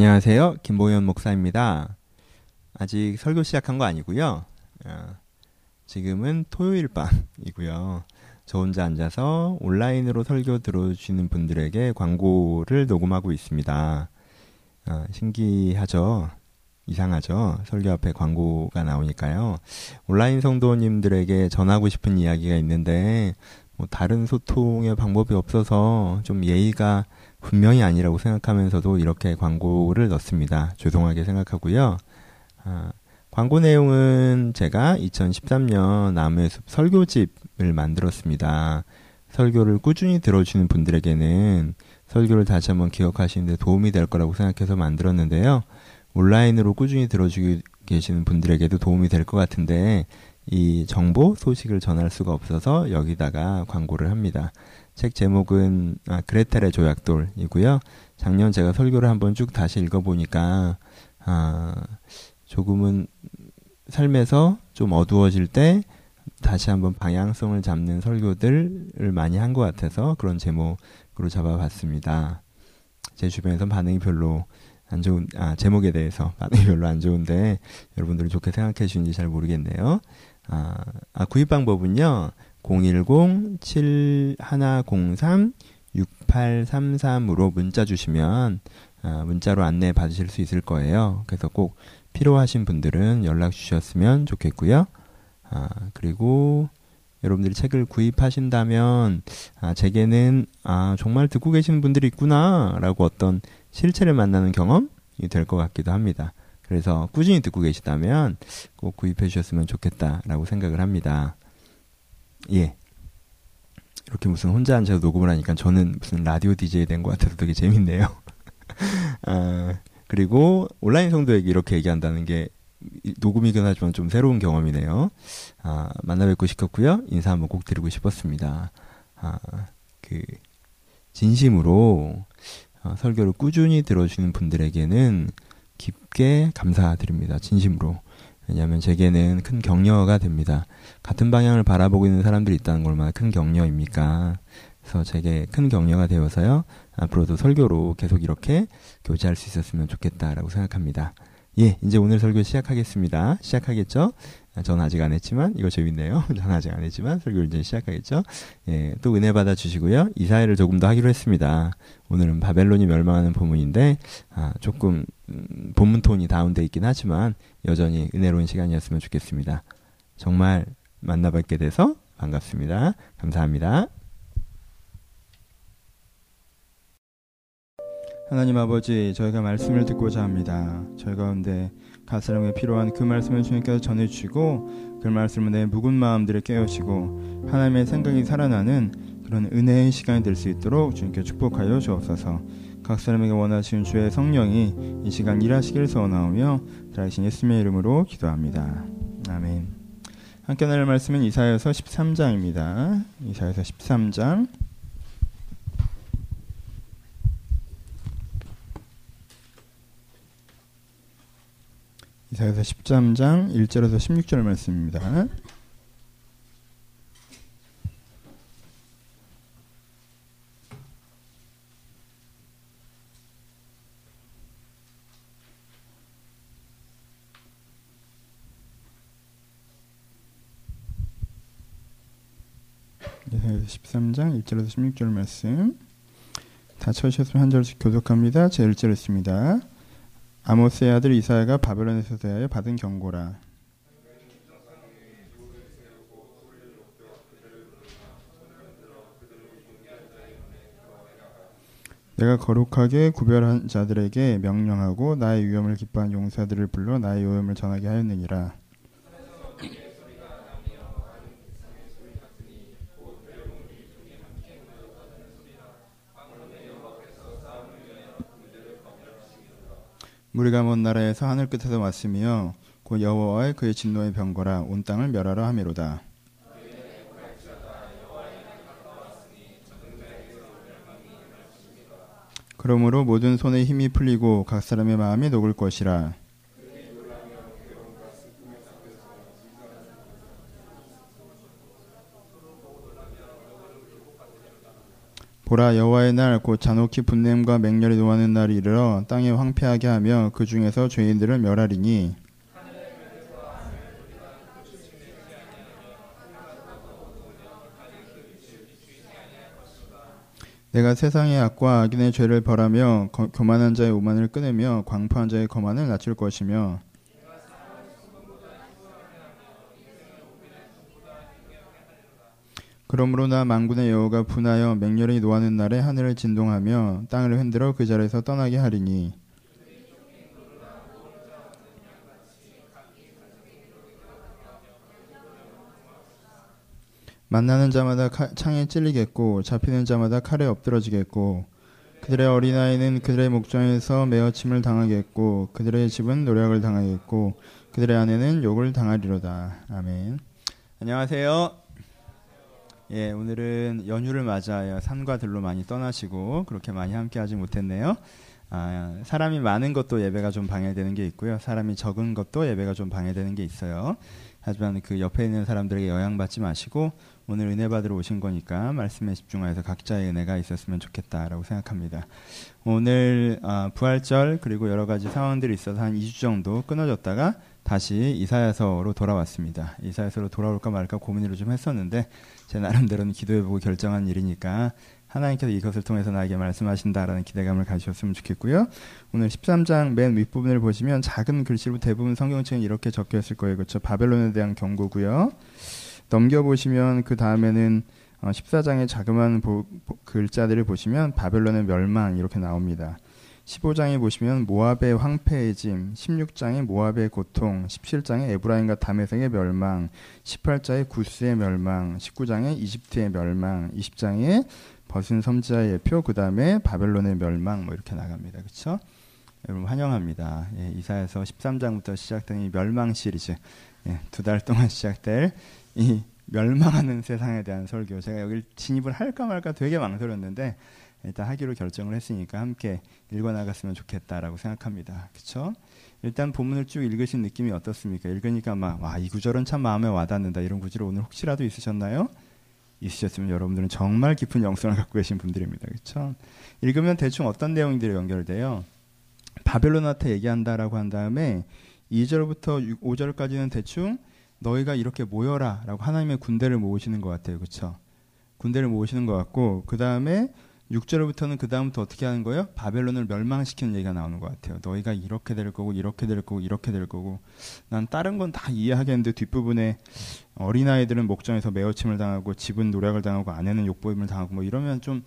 안녕하세요. 김보현 목사입니다. 아직 설교 시작한 거 아니고요. 어, 지금은 토요일 밤이고요. 저 혼자 앉아서 온라인으로 설교 들어주시는 분들에게 광고를 녹음하고 있습니다. 어, 신기하죠? 이상하죠? 설교 앞에 광고가 나오니까요. 온라인 성도님들에게 전하고 싶은 이야기가 있는데, 뭐 다른 소통의 방법이 없어서 좀 예의가 분명히 아니라고 생각하면서도 이렇게 광고를 넣습니다. 죄송하게 생각하고요. 아, 광고 내용은 제가 2013년 나무의 숲 설교집을 만들었습니다. 설교를 꾸준히 들어주시는 분들에게는 설교를 다시 한번 기억하시는데 도움이 될 거라고 생각해서 만들었는데요. 온라인으로 꾸준히 들어주고 계시는 분들에게도 도움이 될 것 같은데 이 정보 소식을 전할 수가 없어서 여기다가 광고를 합니다. 책 제목은 아, 그레텔의 조약돌이고요. 작년 제가 설교를 한번 쭉 다시 읽어보니까 아, 조금은 삶에서 좀 어두워질 때 다시 한번 방향성을 잡는 설교들을 많이 한 것 같아서 그런 제목으로 잡아봤습니다. 제 주변에선 반응이 별로 안 좋은, 아, 제목에 대해서 반응이 별로 안 좋은데 여러분들이 좋게 생각해 주는지 잘 모르겠네요. 아, 아 구입 방법은요. 010-7103-6833으로 문자 주시면 아, 문자로 안내 받으실 수 있을 거예요. 그래서 꼭 필요하신 분들은 연락 주셨으면 좋겠고요. 아, 그리고 여러분들이 책을 구입하신다면 아, 제게는 아, 정말 듣고 계시는 분들이 있구나라고 어떤 실체를 만나는 경험이 될 것 같기도 합니다. 그래서 꾸준히 듣고 계시다면 꼭 구입해 주셨으면 좋겠다라고 생각을 합니다. 예. 이렇게 무슨 혼자 앉아서 녹음을 하니까 저는 무슨 라디오 DJ 된것 같아서 되게 재밌네요. 아, 그리고 온라인 성도에게 이렇게 얘기한다는 게 녹음이긴 하지만 좀 새로운 경험이네요. 아, 만나 뵙고 싶었고요. 인사 한번 꼭 드리고 싶었습니다. 아, 그, 진심으로 어, 설교를 꾸준히 들어주시는 분들에게는 깊게 감사드립니다. 진심으로. 왜냐하면 제게는 큰 격려가 됩니다. 같은 방향을 바라보고 있는 사람들이 있다는 걸 얼마나 큰 격려입니까? 그래서 제게 큰 격려가 되어서요. 앞으로도 설교로 계속 이렇게 교제할 수 있었으면 좋겠다라고 생각합니다. 예, 이제 오늘 설교 시작하겠습니다. 시작하겠죠? 저는 아직 안 했지만 이거 재밌네요. 저는 아직 안 했지만 설교를 이제 시작하겠죠. 예, 또 은혜 받아 주시고요. 이사회를 조금 더 하기로 했습니다. 오늘은 바벨론이 멸망하는 본문인데 아, 조금 음, 본문 톤이 다운돼 있긴 하지만 여전히 은혜로운 시간이었으면 좋겠습니다. 정말 만나 뵙게 돼서 반갑습니다. 감사합니다. 하나님 아버지, 저희가 말씀을 듣고자 합니다. 저희 가운데 각 사람에게 필요한 그 말씀을 주님께서 전해주시고 그 말씀을 내 묵은 마음들을 깨우시고 하나님의 생각이 살아나는 그런 은혜의 시간이 될 수 있도록 주님께 축복하여 주옵소서. 각 사람에게 원하시는 주의 성령이 이 시간 일하시길 소원하오며 살아계신 예수님의 이름으로 기도합니다. 아멘. 함께 나눌 말씀은 이사야서 13장입니다. 이사야서 13장 이사야서 13장 1절에서 16절 말씀입니다. 13장 1절에서 16절 말씀 다 쳐주셨으면 한 절씩 교독합니다. 제 1절 있습니다. 아모스의 아들 이사야가 바벨론에서 대하여 받은 경고라. 내가 거룩하게 구별한 자들에게 명령하고 나의 위엄을 기뻐한 용사들을 불러 나의 위엄을 전하게 하였느니라. 우리가 먼 나라에서 하늘 끝에서 왔으며 곧 여호와의 그의 진노의 병거라 온 땅을 멸하라 하미로다. 그러므로 모든 손의 힘이 풀리고 각 사람의 마음이 녹을 것이라. 보라 여호와의 날 곧 잔혹히 분냄과 맹렬히 노하는 날이 이르러 땅에 황폐하게 하며 그 중에서 죄인들을 멸하리니. 내가 세상의 악과 악인의 죄를 벌하며 거, 교만한 자의 오만을 끊으며 광포한 자의 거만을 낮출 것이며 그러므로 나 망군의 여호가 분하여 맹렬히 노하는 날에 하늘을 진동하며 땅을 흔들어 그 자리에서 떠나게 하리니 만나는 자마다 칼, 창에 찔리겠고 잡히는 자마다 칼에 엎드러지겠고 그들의 어린아이는 그들의 목장에서 매어침을 당하겠고 그들의 집은 노력을 당하겠고 그들의 아내는 욕을 당하리로다. 아멘. 안녕하세요. 예, 오늘은 연휴를 맞아요. 산과 들로 많이 떠나시고 그렇게 많이 함께 하지 못했네요. 아, 사람이 많은 것도 예배가 좀 방해되는 게 있고요. 사람이 적은 것도 예배가 좀 방해되는 게 있어요. 하지만 그 옆에 있는 사람들에게 영향받지 마시고 오늘 은혜 받으러 오신 거니까 말씀에 집중하여서 각자의 은혜가 있었으면 좋겠다라고 생각합니다. 오늘 아, 부활절 그리고 여러 가지 상황들이 있어서 한 2주 정도 끊어졌다가 다시 이사야서로 돌아왔습니다. 이사야서로 돌아올까 말까 고민을 좀 했었는데 제 나름대로는 기도해보고 결정한 일이니까 하나님께서 이것을 통해서 나에게 말씀하신다라는 기대감을 가지셨으면 좋겠고요. 오늘 13장 맨 윗부분을 보시면 작은 글씨로 대부분 성경책은 이렇게 적혀 있을 거예요. 그렇죠? 바벨론에 대한 경고고요. 넘겨보시면 그 다음에는 14장의 어, 자그마한 보, 글자들을 보시면 바벨론의 멸망 이렇게 나옵니다. 15장에 보시면 모압의 황폐해짐, 16장에 모압의 고통, 17장에 에브라임과 다메섹의 멸망, 18장에 구스의 멸망, 19장에 이집트의 멸망, 20장에 벗은 섬지자의 예표, 그 다음에 바벨론의 멸망 뭐 이렇게 나갑니다. 그렇죠? 여러분 환영합니다. 예, 이사에서 13장부터 시작된 이 멸망 시리즈 예, 두달 동안 시작될 이 멸망하는 세상에 대한 설교 제가 여기 진입을 할까 말까 되게 망설였는데 일단 하기로 결정을 했으니까 함께 읽어 나갔으면 좋겠다라고 생각합니다. 그렇죠? 일단 본문을 쭉 읽으신 느낌이 어떻습니까? 읽으니까 막 와 이 구절은 참 마음에 와닿는다 이런 구절 오늘 혹시라도 있으셨나요? 있으셨으면 여러분들은 정말 깊은 영성을 갖고 계신 분들입니다. 그렇죠? 읽으면 대충 어떤 내용들이 연결돼요? 바벨론한테 얘기한다라고 한 다음에 2절부터 5절까지는 대충 너희가 이렇게 모여라라고 하나님의 군대를 모으시는 것 같아요. 그렇죠? 군대를 모으시는 것 같고 그 다음에 6절부터는 그 다음부터 어떻게 하는 거예요? 바벨론을 멸망시키는 얘기가 나오는 것 같아요. 너희가 이렇게 될 거고 이렇게 될 거고 이렇게 될 거고 난 다른 건 다 이해하겠는데 뒷부분에 어린아이들은 목장에서 매어침을 당하고 집은 노력을 당하고 아내는 욕보임을 당하고 뭐 이러면 좀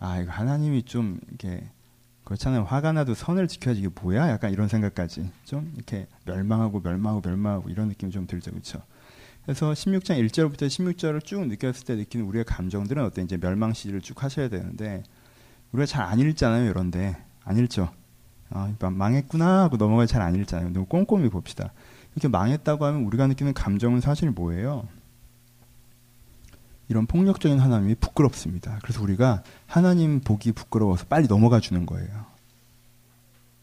아 이거 하나님이 좀 이렇게 그렇잖아요. 화가 나도 선을 지켜야지 이게 뭐야? 약간 이런 생각까지 좀 이렇게 멸망하고 멸망하고 멸망하고 이런 느낌이 좀 들죠. 그렇죠? 그래서 16장 1절부터 16절을 쭉 느꼈을 때 느끼는 우리의 감정들은 어때? 이제 멸망 시를 쭉 하셔야 되는데 우리가 잘 안 읽잖아요. 이런데 안 읽죠. 아, 망했구나 하고 넘어가 잘 안 읽잖아요. 너무 꼼꼼히 봅시다. 이렇게 망했다고 하면 우리가 느끼는 감정은 사실 뭐예요? 이런 폭력적인 하나님이 부끄럽습니다. 그래서 우리가 하나님 보기 부끄러워서 빨리 넘어가 주는 거예요.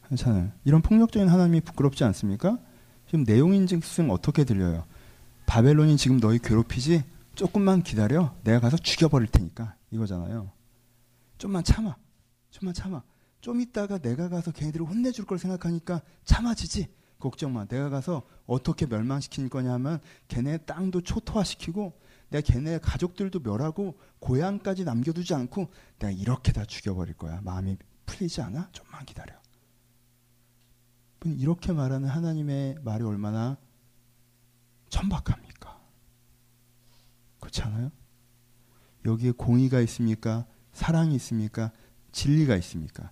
괜찮아요. 이런 폭력적인 하나님이 부끄럽지 않습니까? 지금 내용인즉슨 어떻게 들려요? 바벨론이 지금 너희 괴롭히지? 조금만 기다려. 내가 가서 죽여버릴 테니까. 이거잖아요. 좀만 참아. 좀만 참아. 좀 있다가 내가 가서 걔네들을 혼내줄 걸 생각하니까 참아지지. 걱정 마. 내가 가서 어떻게 멸망시킬 거냐 하면 걔네 땅도 초토화시키고 내가 걔네 가족들도 멸하고 고향까지 남겨두지 않고 내가 이렇게 다 죽여버릴 거야. 마음이 풀리지 않아? 좀만 기다려. 이렇게 말하는 하나님의 말이 얼마나 천박합니까? 그렇지 않아요? 여기에 공의가 있습니까? 사랑이 있습니까? 진리가 있습니까?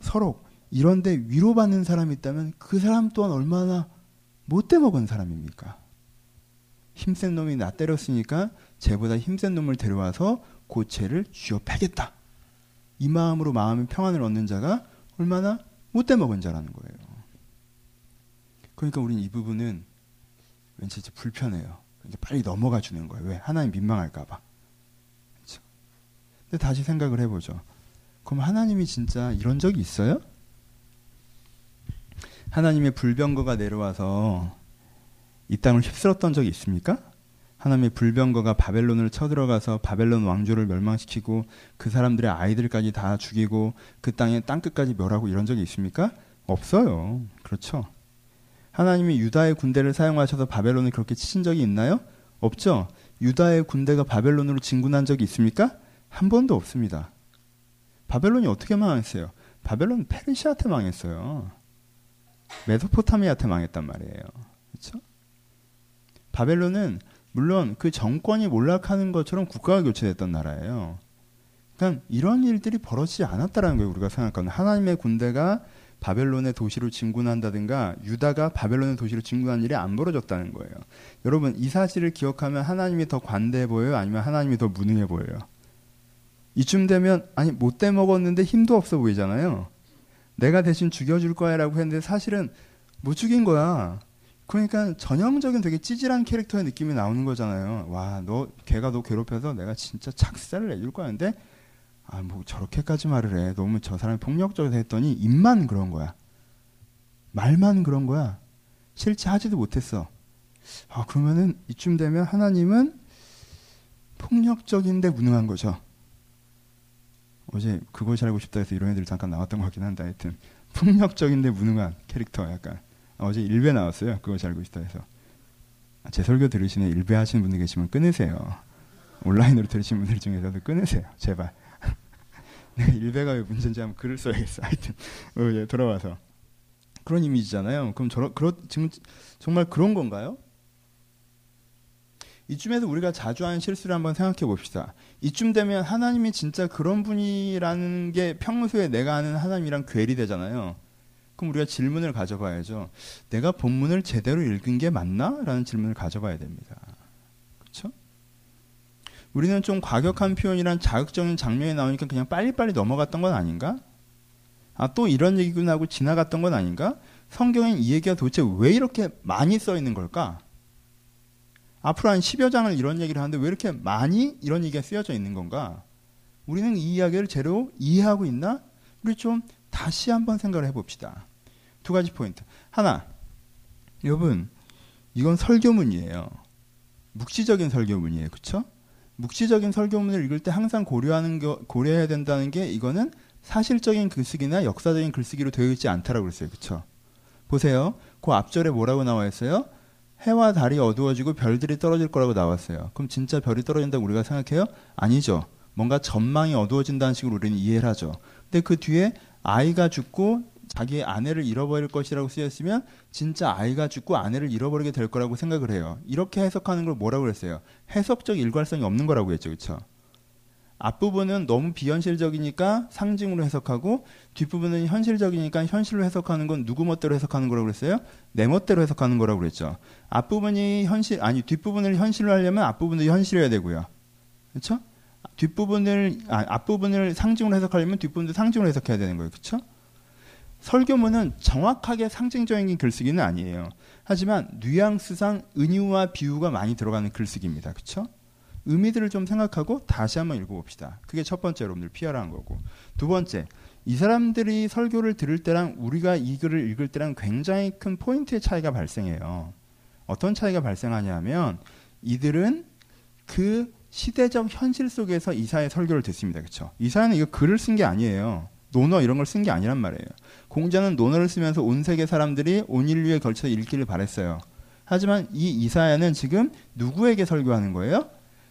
서로 이런데 위로받는 사람이 있다면 그 사람 또한 얼마나 못돼 먹은 사람입니까? 힘센 놈이 나 때렸으니까 쟤보다 힘센 놈을 데려와서 고체를 쥐어 패겠다. 이 마음으로 마음의 평안을 얻는 자가 얼마나 못돼 먹은 자라는 거예요. 그러니까 우리는 이 부분은 왠지 이제 불편해요. 그러니까 빨리 넘어가 주는 거예요. 왜? 하나님 민망할까봐. 그렇죠? 근데 다시 생각을 해보죠. 그럼 하나님이 진짜 이런 적이 있어요? 하나님의 불병거가 내려와서 이 땅을 휩쓸었던 적이 있습니까? 하나님의 불병거가 바벨론을 쳐들어가서 바벨론 왕조를 멸망시키고 그 사람들의 아이들까지 다 죽이고 그 땅의 땅끝까지 멸하고 이런 적이 있습니까? 없어요. 그렇죠. 하나님이 유다의 군대를 사용하셔서 바벨론을 그렇게 치신 적이 있나요? 없죠. 유다의 군대가 바벨론으로 진군한 적이 있습니까? 한 번도 없습니다. 바벨론이 어떻게 망했어요? 바벨론 페르시아한테 망했어요. 메소포타미아한테 망했단 말이에요. 그렇죠? 바벨론은 물론 그 정권이 몰락하는 것처럼 국가가 교체됐던 나라예요. 그러니까 이런 일들이 벌어지지 않았다라는 거예요. 우리가 생각하는 하나님의 군대가 바벨론의 도시로 진군한다든가 유다가 바벨론의 도시로 진군한 일이 안 벌어졌다는 거예요. 여러분 이 사실을 기억하면 하나님이 더 관대해 보여요? 아니면 하나님이 더 무능해 보여요? 이쯤 되면 아니 못 돼 먹었는데 힘도 없어 보이잖아요. 내가 대신 죽여줄 거야라고 했는데 사실은 못 죽인 거야. 그러니까 전형적인 되게 찌질한 캐릭터의 느낌이 나오는 거잖아요. 와, 너 걔가 너 괴롭혀서 내가 진짜 착살을 내줄 거야근데 아, 뭐 저렇게까지 말을 해. 너무 저 사람이 폭력적이다 했더니 입만 그런 거야. 말만 그런 거야. 실제 하지도 못했어. 아, 그러면은 이쯤 되면 하나님은 폭력적인데 무능한 거죠. 어제 그걸 살고 싶다 해서 이런 애들 잠깐 나왔던 것 같긴 한데 하여튼 폭력적인데 무능한 캐릭터 약간 어제 일배 나왔어요. 그걸 살고 싶다 해서 아, 제 설교 들으시는 일배 하시는 분들 계시면 끊으세요. 온라인으로 들으시는 분들 중에서도 끊으세요. 제발. 내가 일배가 왜 문제인지 한번 글을 써야겠어. 하여튼 어, 예, 돌아와서 그런 이미지잖아요. 그럼 저런 그런 지금 정말 그런 건가요? 이쯤에서 우리가 자주 하는 실수를 한번 생각해 봅시다. 이쯤 되면 하나님이 진짜 그런 분이라는 게 평소에 내가 아는 하나님이랑 괴리되잖아요. 그럼 우리가 질문을 가져봐야죠. 내가 본문을 제대로 읽은 게 맞나? 라는 질문을 가져봐야 됩니다. 우리는 좀 과격한 표현이란 자극적인 장면이 나오니까 그냥 빨리빨리 넘어갔던 건 아닌가? 아, 또 이런 얘기구나 하고 지나갔던 건 아닌가? 성경엔 이 얘기가 도대체 왜 이렇게 많이 써 있는 걸까? 앞으로 한 10여 장을 이런 얘기를 하는데 왜 이렇게 많이 이런 얘기가 쓰여져 있는 건가? 우리는 이 이야기를 제대로 이해하고 있나? 우리 좀 다시 한번 생각을 해봅시다. 두 가지 포인트. 하나, 여러분, 이건 설교문이에요. 묵시적인 설교문이에요. 그쵸? 묵시적인 설교문을 읽을 때 항상 고려하는 거, 고려해야 된다는 게 이거는 사실적인 글쓰기나 역사적인 글쓰기로 되어 있지 않다라고 그랬어요. 그쵸? 보세요. 그 앞절에 뭐라고 나와 있어요? 해와 달이 어두워지고 별들이 떨어질 거라고 나왔어요. 그럼 진짜 별이 떨어진다고 우리가 생각해요? 아니죠. 뭔가 전망이 어두워진다는 식으로 우리는 이해를 하죠. 근데 그 뒤에 아이가 죽고 자기의 아내를 잃어버릴 것이라고 쓰였으면 진짜 아이가 죽고 아내를 잃어버리게 될 거라고 생각을 해요. 이렇게 해석하는 걸 뭐라고 그랬어요? 해석적 일관성이 없는 거라고 했죠. 그렇죠? 앞부분은 너무 비현실적이니까 상징으로 해석하고 뒷부분은 현실적이니까 현실로 해석하는 건 누구 멋대로 해석하는 거라고 그랬어요? 내 멋대로 해석하는 거라고 그랬죠. 앞부분이 현실 아니 뒷부분을 현실로 하려면 앞부분도 현실이어야 되고요. 그렇죠? 뒷부분을 아, 앞부분을 상징으로 해석하려면 뒷부분도 상징으로 해석해야 되는 거예요. 그렇죠? 설교문은 정확하게 상징적인 글쓰기는 아니에요. 하지만 뉘앙스상 은유와 비유가 많이 들어가는 글쓰기입니다. 그렇죠? 의미들을 좀 생각하고 다시 한번 읽어봅시다. 그게 첫 번째 여러분들 피하라는 거고. 두 번째, 이 사람들이 설교를 들을 때랑 우리가 이 글을 읽을 때랑 굉장히 큰 포인트의 차이가 발생해요. 어떤 차이가 발생하냐면 이들은 그 시대적 현실 속에서 이사의 설교를 듣습니다. 그렇죠? 이사야는 이거 글을 쓴 게 아니에요. 논어 이런 걸 쓴 게 아니란 말이에요. 공자는 논어를 쓰면서 온 세계 사람들이 온 인류에 걸쳐 읽기를 바랬어요. 하지만 이 이사야는 지금 누구에게 설교하는 거예요?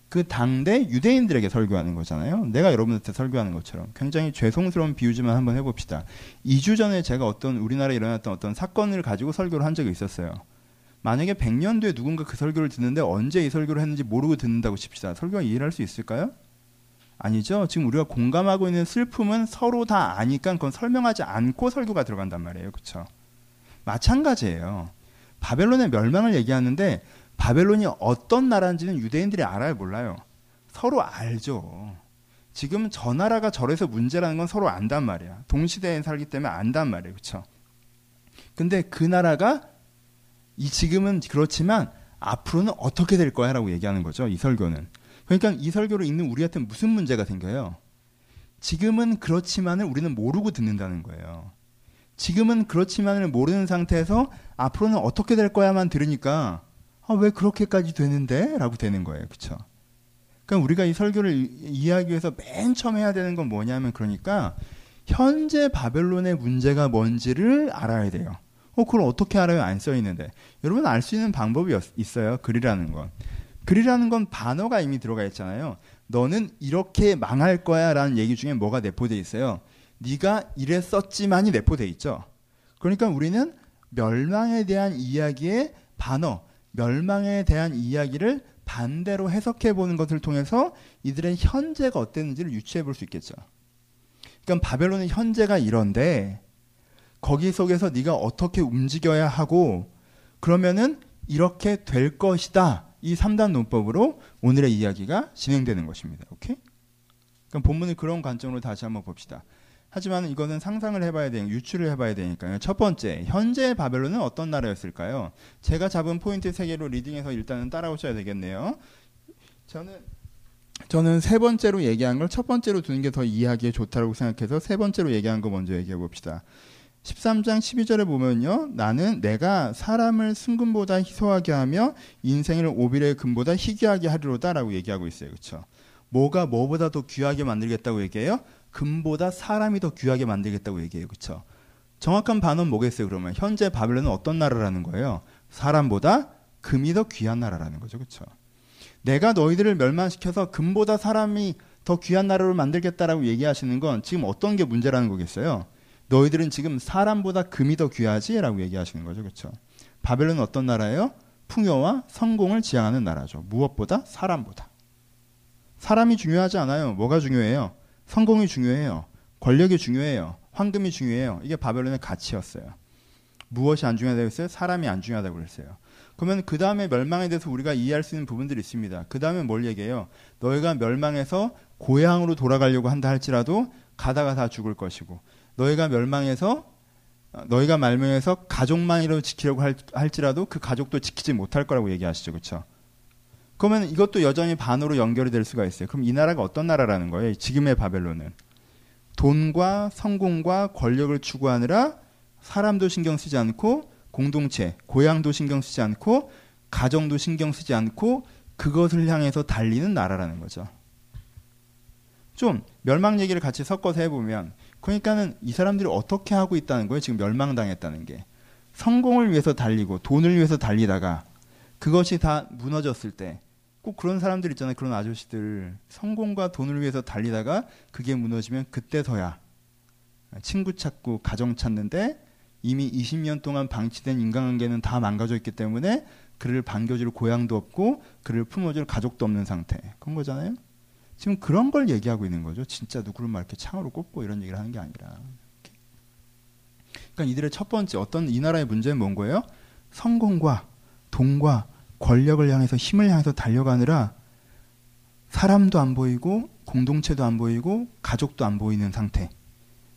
그 당대 유대인들에게 설교하는 거잖아요. 내가 여러분한테 설교하는 것처럼 굉장히 죄송스러운 비유지만 한번 해봅시다. 2주 전에 제가 어떤 우리나라에 일어났던 어떤 사건을 가지고 설교를 한 적이 있었어요. 만약에 100년 뒤에 누군가 그 설교를 듣는데 언제 이 설교를 했는지 모르고 듣는다고 칩시다. 설교가 이해를 할수 있을까요? 아니죠. 지금 우리가 공감하고 있는 슬픔은 서로 다 아니까 그건 설명하지 않고 설교가 들어간단 말이에요. 그렇죠? 마찬가지예요. 바벨론의 멸망을 얘기하는데 바벨론이 어떤 나라인지는 유대인들이 알아요, 몰라요? 서로 알죠. 지금 저 나라가 저래서 문제라는 건 서로 안단 말이야. 동시대에 살기 때문에 안단 말이에요. 그렇죠? 근데 그 나라가 이 지금은 그렇지만 앞으로는 어떻게 될 거야라고 얘기하는 거죠. 이 설교는. 그러니까 이 설교를 읽는 우리한테 무슨 문제가 생겨요? 지금은 그렇지만은 우리는 모르고 듣는다는 거예요. 지금은 그렇지만을 모르는 상태에서 앞으로는 어떻게 될 거야만 들으니까 아, 왜 그렇게까지 되는데? 라고 되는 거예요. 그쵸? 그러니까 우리가 이 설교를 이해하기 위해서 맨 처음 해야 되는 건 뭐냐면 그러니까 현재 바벨론의 문제가 뭔지를 알아야 돼요. 어, 그걸 어떻게 알아요? 안 써 있는데. 여러분 알 수 있는 방법이 있어요. 글이라는 건. 글이라는 건 반어가 이미 들어가 있잖아요. 너는 이렇게 망할 거야라는 얘기 중에 뭐가 내포돼 있어요. 네가 이랬었지만이 내포돼 있죠. 그러니까 우리는 멸망에 대한 이야기의 반어, 멸망에 대한 이야기를 반대로 해석해 보는 것을 통해서 이들의 현재가 어땠는지를 유추해 볼 수 있겠죠. 그러니까 바벨론의 현재가 이런데 거기 속에서 네가 어떻게 움직여야 하고 그러면은 이렇게 될 것이다. 이 3단 논법으로 오늘의 이야기가 진행되는 것입니다. 오케이? 그럼 본문을 그런 관점으로 다시 한번 봅시다. 하지만 이거는 상상을 해봐야 되는 유추를 해봐야 되니까요. 첫 번째, 현재 바벨론은 어떤 나라였을까요? 제가 잡은 포인트 세 개로 리딩해서 일단은 따라오셔야 되겠네요. 저는 저는 세 번째로 얘기한 걸 첫 번째로 두는 게 더 이해하기에 좋다고 생각해서 세 번째로 얘기한 거 먼저 얘기해 봅시다. 13장 12절에 보면요. 나는 내가 사람을 순금보다 희소하게 하며 인생을 오빌의 금보다 희귀하게 하리로다라고 얘기하고 있어요. 그렇죠? 뭐가 뭐보다 더 귀하게 만들겠다고 얘기해요? 금보다 사람이 더 귀하게 만들겠다고 얘기해요. 그렇죠? 정확한 반은 뭐겠어요? 그러면 현재 바벨론은 어떤 나라라는 거예요? 사람보다 금이 더 귀한 나라라는 거죠. 그렇죠? 내가 너희들을 멸망시켜서 금보다 사람이 더 귀한 나라로 만들겠다라고 얘기하시는 건 지금 어떤 게 문제라는 거겠어요? 너희들은 지금 사람보다 금이 더 귀하지라고 얘기하시는 거죠. 그렇죠? 바벨론은 어떤 나라예요? 풍요와 성공을 지향하는 나라죠. 무엇보다 사람보다. 사람이 중요하지 않아요. 뭐가 중요해요? 성공이 중요해요. 권력이 중요해요. 황금이 중요해요. 이게 바벨론의 가치였어요. 무엇이 안 중요하다고 했어요? 사람이 안 중요하다고 그랬어요. 그러면 그 다음에 멸망에 대해서 우리가 이해할 수 있는 부분들이 있습니다. 그 다음에 뭘 얘기해요? 너희가 멸망해서 고향으로 돌아가려고 한다 할지라도 가다가 다 죽을 것이고 너희가 멸망해서 너희가 멸망해서 가족만이라도 지키려고 할, 할지라도 그 가족도 지키지 못할 거라고 얘기하시죠. 그렇죠? 그러면 이것도 여전히 반으로 연결이 될 수가 있어요. 그럼 이 나라가 어떤 나라라는 거예요? 지금의 바벨론은. 돈과 성공과 권력을 추구하느라 사람도 신경 쓰지 않고 공동체, 고향도 신경 쓰지 않고 가정도 신경 쓰지 않고 그것을 향해서 달리는 나라라는 거죠. 좀 멸망 얘기를 같이 섞어서 해보면 그러니까는 이 사람들이 어떻게 하고 있다는 거예요. 지금 멸망당했다는 게. 성공을 위해서 달리고 돈을 위해서 달리다가 그것이 다 무너졌을 때 꼭 그런 사람들 있잖아요. 그런 아저씨들 성공과 돈을 위해서 달리다가 그게 무너지면 그때서야 친구 찾고 가정 찾는데 이미 20년 동안 방치된 인간관계는 다 망가져 있기 때문에 그를 반겨줄 고향도 없고 그를 품어줄 가족도 없는 상태. 그런 거잖아요. 지금 그런 걸 얘기하고 있는 거죠. 진짜 누구를 막 이렇게 창으로 꼽고 이런 얘기를 하는 게 아니라. 그러니까 이들의 첫 번째 어떤 이 나라의 문제는 뭔 거예요? 성공과 돈과 권력을 향해서 힘을 향해서 달려가느라 사람도 안 보이고 공동체도 안 보이고 가족도 안 보이는 상태.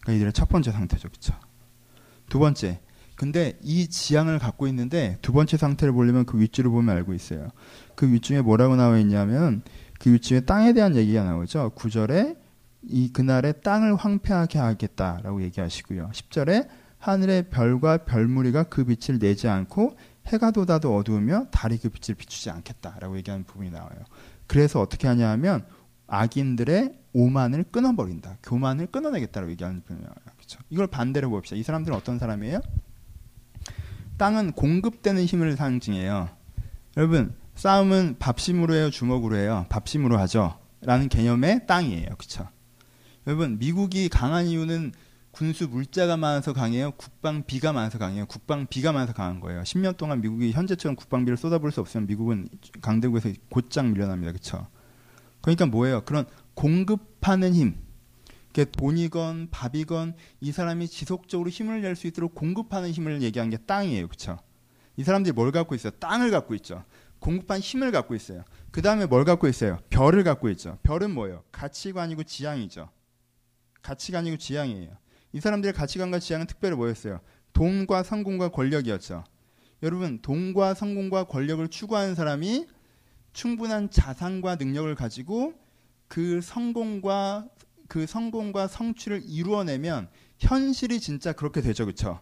그러니까 이들의 첫 번째 상태죠. 그렇죠? 두 번째. 근데 이 지향을 갖고 있는데 두 번째 상태를 보려면 그 윗줄을 보면 알고 있어요. 그 윗줄에 뭐라고 나와 있냐면 그 윗줄에 땅에 대한 얘기가 나오죠. 9절에 이 그날에 땅을 황폐하게 하겠다라고 얘기하시고요. 10절에 하늘의 별과 별무리가 그 빛을 내지 않고 해가 돋아도 어두우며 달이 그 빛을 비추지 않겠다라고 얘기하는 부분이 나와요. 그래서 어떻게 하냐 하면 악인들의 오만을 끊어버린다. 교만을 끊어내겠다라고 얘기하는 부분이 나와요. 그렇죠? 이걸 반대로 봅시다. 이 사람들은 어떤 사람이에요? 땅은 공급되는 힘을 상징해요. 여러분, 싸움은 밥심으로 해요, 주먹으로 해요? 밥심으로 하죠. 라는 개념의 땅이에요. 그렇죠? 여러분, 미국이 강한 이유는 군수 물자가 많아서 강해요. 국방비가 많아서 강해요. 국방비가 많아서 강한 거예요. 10년 동안 미국이 현재처럼 국방비를 쏟아부을 수 없으면 미국은 강대국에서 곧장 밀려납니다. 그렇죠? 그러니까 뭐예요? 그런 공급하는 힘. 돈이건 밥이건 이 사람이 지속적으로 힘을 낼 수 있도록 공급하는 힘을 얘기한 게 땅이에요. 그렇죠? 이 사람들이 뭘 갖고 있어요? 땅을 갖고 있죠. 공급한 힘을 갖고 있어요. 그 다음에 뭘 갖고 있어요? 별을 갖고 있죠. 별은 뭐예요? 가치관이고 지향이죠. 가치관이고 지향이에요. 이 사람들의 가치관과 지향은 특별히 뭐였어요? 돈과 성공과 권력이었죠. 여러분, 돈과 성공과 권력을 추구하는 사람이 충분한 자산과 능력을 가지고 그 성공과 그 성공과 성취를 이루어내면 현실이 진짜 그렇게 되죠. 그렇죠?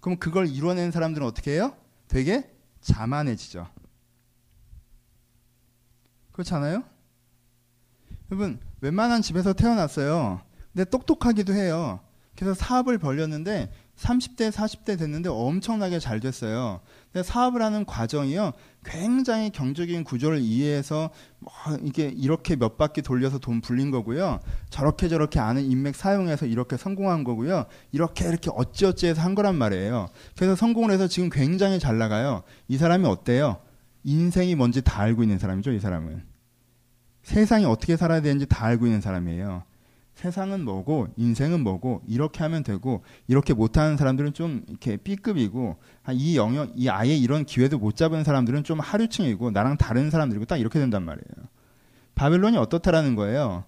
그럼 그걸 이루어낸 사람들은 어떻게 해요? 되게 자만해지죠. 그렇잖아요? 여러분, 웬만한 집에서 태어났어요. 근데 똑똑하기도 해요. 그래서 사업을 벌렸는데 30대, 40대 됐는데 엄청나게 잘 됐어요. 근데 사업을 하는 과정이요. 굉장히 경제적인 구조를 이해해서 뭐 이게 이렇게 몇 바퀴 돌려서 돈 불린 거고요. 저렇게 저렇게 아는 인맥 사용해서 이렇게 성공한 거고요. 이렇게 이렇게 어찌어찌해서 한 거란 말이에요. 그래서 성공을 해서 지금 굉장히 잘 나가요. 이 사람이 어때요? 인생이 뭔지 다 알고 있는 사람이죠, 이 사람은. 세상이 어떻게 살아야 되는지 다 알고 있는 사람이에요. 세상은 뭐고 인생은 뭐고 이렇게 하면 되고 이렇게 못하는 사람들은 좀 이렇게 B급이고 이 영역 이 아예 이런 기회도 못 잡은 사람들은 좀 하류층이고 나랑 다른 사람들이고 딱 이렇게 된단 말이에요. 바벨론이 어떻다라는 거예요.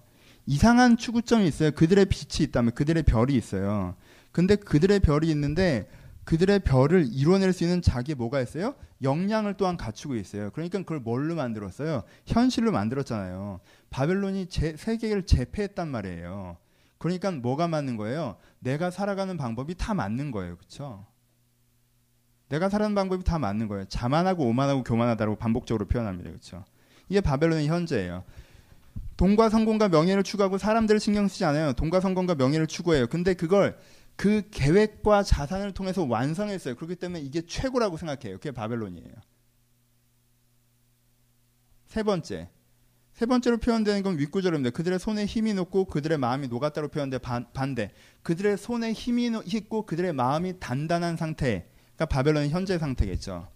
이상한 추구점이 있어요. 그들의 빛이 있다면 그들의 별이 있어요. 근데 그들의 별이 있는데 그들의 별을 이뤄낼 수 있는 자기 뭐가 있어요? 역량을 또한 갖추고 있어요. 그러니까 그걸 뭘로 만들었어요? 현실로 만들었잖아요. 바벨론이 제, 세계를 제패했단 말이에요. 그러니까 뭐가 맞는 거예요? 내가 살아가는 방법이 다 맞는 거예요. 그렇죠? 내가 살아가는 방법이 다 맞는 거예요. 자만하고 오만하고 교만하다고 반복적으로 표현합니다. 그렇죠? 이게 바벨론의 현재예요. 돈과 성공과 명예를 추구하고 사람들을 신경 쓰지 않아요. 돈과 성공과 명예를 추구해요. 근데 그걸 그 계획과 자산을 통해서 완성했어요. 그렇기 때문에 이게 최고라고 생각해요. 그게 바벨론이에요. 세 번째. 세 번째로 표현되는 건 윗구절입니다. 그들의 손에 힘이 높고 그들의 마음이 녹았다로 표현돼 반대. 그들의 손에 힘이 있고 그들의 마음이 단단한 상태. 그러니까 바벨론의 현재 상태겠죠.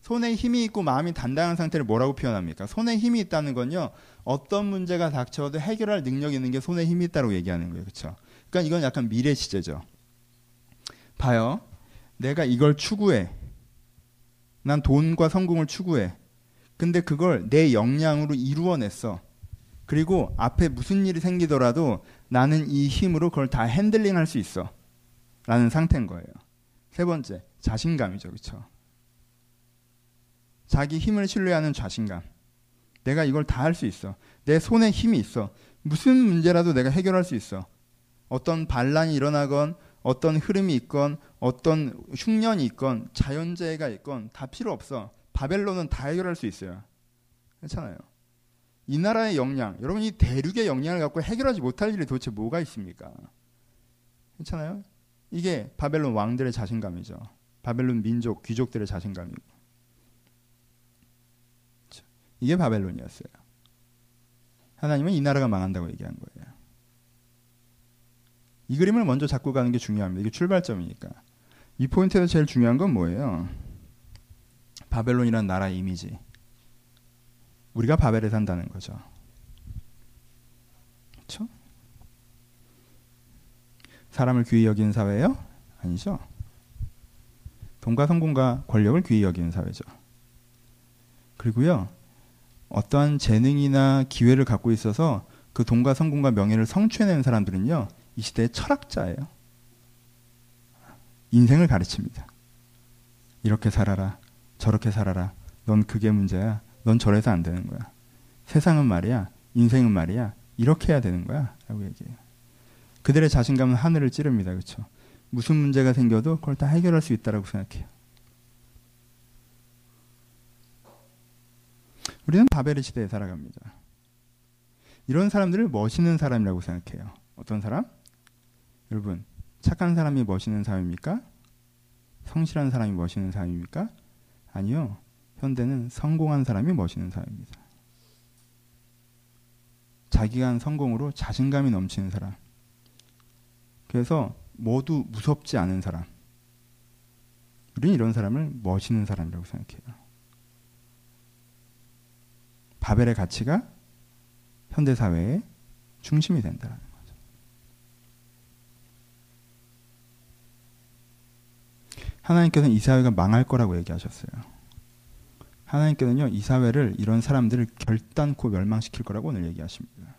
손에 힘이 있고 마음이 단단한 상태를 뭐라고 표현합니까? 손에 힘이 있다는 건요. 어떤 문제가 닥쳐도 해결할 능력이 있는 게 손에 힘이 있다고 얘기하는 거예요. 그렇죠? 그러니까 이건 약간 미래 시제죠. 봐요. 내가 이걸 추구해. 난 돈과 성공을 추구해. 근데 그걸 내 역량으로 이루어냈어. 그리고 앞에 무슨 일이 생기더라도 나는 이 힘으로 그걸 다 핸들링 할 수 있어. 라는 상태인 거예요. 세 번째, 자신감이죠. 그렇죠? 자기 힘을 신뢰하는 자신감. 내가 이걸 다 할 수 있어. 내 손에 힘이 있어. 무슨 문제라도 내가 해결할 수 있어. 어떤 반란이 일어나건 어떤 흐름이 있건 어떤 흉년이 있건 자연재해가 있건 다 필요 없어. 바벨론은 다 해결할 수 있어요. 괜찮아요. 이 나라의 역량, 여러분 이 대륙의 역량을 갖고 해결하지 못할 일이 도대체 뭐가 있습니까? 괜찮아요? 이게 바벨론 왕들의 자신감이죠. 바벨론 민족, 귀족들의 자신감이고. 이게 바벨론이었어요. 하나님은 이 나라가 망한다고 얘기한 거예요. 이 그림을 먼저 잡고 가는 게 중요합니다. 이게 출발점이니까. 이 포인트에서 제일 중요한 건 뭐예요? 바벨론이라는 나라 이미지. 우리가 바벨에 산다는 거죠. 그렇죠? 사람을 귀히 여기는 사회예요? 아니죠. 돈과 성공과 권력을 귀히 여기는 사회죠. 그리고요. 어떠한 재능이나 기회를 갖고 있어서 그 돈과 성공과 명예를 성취해내는 사람들은요. 이 시대의 철학자예요. 인생을 가르칩니다. 이렇게 살아라. 저렇게 살아라. 넌 그게 문제야. 넌 저래서 안 되는 거야. 세상은 말이야. 인생은 말이야. 이렇게 해야 되는 거야. 라고 얘기해요. 그들의 자신감은 하늘을 찌릅니다. 그렇죠? 무슨 문제가 생겨도 그걸 다 해결할 수 있다라고 생각해요. 우리는 바벨의 시대에 살아갑니다. 이런 사람들을 멋있는 사람이라고 생각해요. 어떤 사람? 여러분, 착한 사람이 멋있는 사람입니까? 성실한 사람이 멋있는 사람입니까? 아니요. 현대는 성공한 사람이 멋있는 사람입니다. 자기가 한 성공으로 자신감이 넘치는 사람. 그래서 모두 무섭지 않은 사람. 우리는 이런 사람을 멋있는 사람이라고 생각해요. 바벨의 가치가 현대사회의 중심이 된다. 하나님께서는 이 사회가 망할 거라고 얘기하셨어요. 하나님께서는요, 이 사회를 이런 사람들을 결단코 멸망시킬 거라고 오늘 얘기하십니다.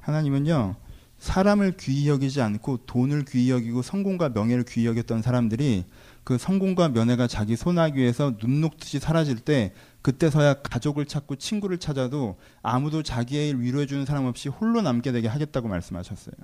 하나님은요, 사람을 귀히 여기지 않고 돈을 귀히 여기고 성공과 명예를 귀히 여겼던 사람들이 그 성공과 명예가 자기 손아귀에서 눈 녹듯이 사라질 때 그때서야 가족을 찾고 친구를 찾아도 아무도 자기의 일 위로해주는 사람 없이 홀로 남게 되게 하겠다고 말씀하셨어요.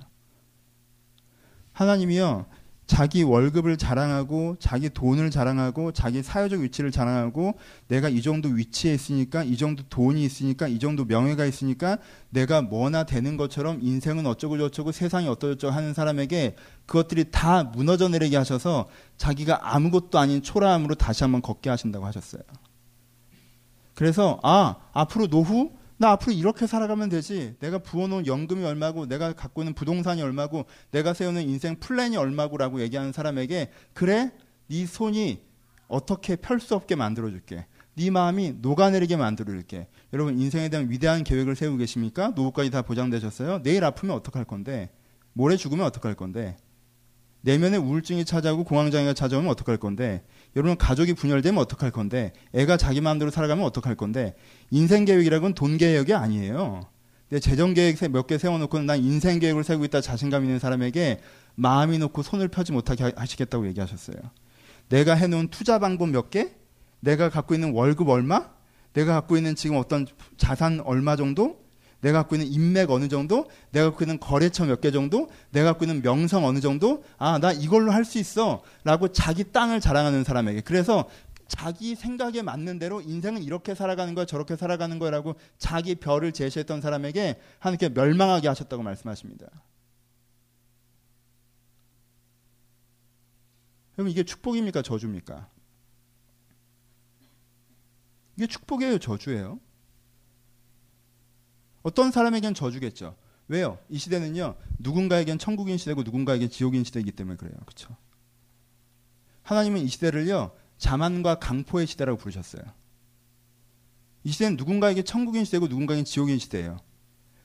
하나님이요, 자기 월급을 자랑하고 자기 돈을 자랑하고 자기 사회적 위치를 자랑하고 내가 이 정도 위치에 있으니까 이 정도 돈이 있으니까 이 정도 명예가 있으니까 내가 뭐나 되는 것처럼 인생은 어쩌고 저쩌고 세상이 어쩌고저쩌고 하는 사람에게 그것들이 다 무너져 내리게 하셔서 자기가 아무것도 아닌 초라함으로 다시 한번 걷게 하신다고 하셨어요. 그래서 아 앞으로 노후 나 앞으로 이렇게 살아가면 되지. 내가 부어놓은 연금이 얼마고, 내가 갖고 있는 부동산이 얼마고, 내가 세우는 인생 플랜이 얼마고라고 얘기하는 사람에게 그래, 네 손이 어떻게 펼 수 없게 만들어줄게. 네 마음이 녹아내리게 만들어줄게. 여러분 인생에 대한 위대한 계획을 세우고 계십니까? 노후까지 다 보장되셨어요? 내일 아프면 어떡할 건데? 모레 죽으면 어떡할 건데? 내면에 우울증이 찾아오고 공황장애가 찾아오면 어떡할 건데? 여러분 가족이 분열되면 어떡할 건데? 애가 자기 마음대로 살아가면 어떡할 건데? 인생 계획이라고는 돈 계획이 아니에요. 내 재정 계획 몇 개 세워놓고는 난 인생 계획을 세우고 있다 자신감 있는 사람에게 마음이 놓고 손을 펴지 못하게 하시겠다고 얘기하셨어요. 내가 해놓은 투자 방법 몇 개? 내가 갖고 있는 월급 얼마? 내가 갖고 있는 지금 어떤 자산 얼마 정도? 내가 갖고 있는 인맥 어느 정도, 내가 갖고 있는 거래처 몇 개 정도, 내가 갖고 있는 명성 어느 정도, 아, 나 이걸로 할 수 있어. 라고 자기 땅을 자랑하는 사람에게. 그래서 자기 생각에 맞는 대로 인생은 이렇게 살아가는 거야, 저렇게 살아가는 거라고 자기 별을 제시했던 사람에게 하나님께 멸망하게 하셨다고 말씀하십니다. 그럼 이게 축복입니까? 저주입니까? 이게 축복이에요? 저주예요? 어떤 사람에겐 저주겠죠. 왜요? 이 시대는요, 누군가에겐 천국인 시대고 누군가에겐 지옥인 시대이기 때문에 그래요. 그렇죠? 하나님은 이 시대를요, 자만과 강포의 시대라고 부르셨어요. 이 시대는 누군가에게 천국인 시대고 누군가에게 지옥인 시대예요.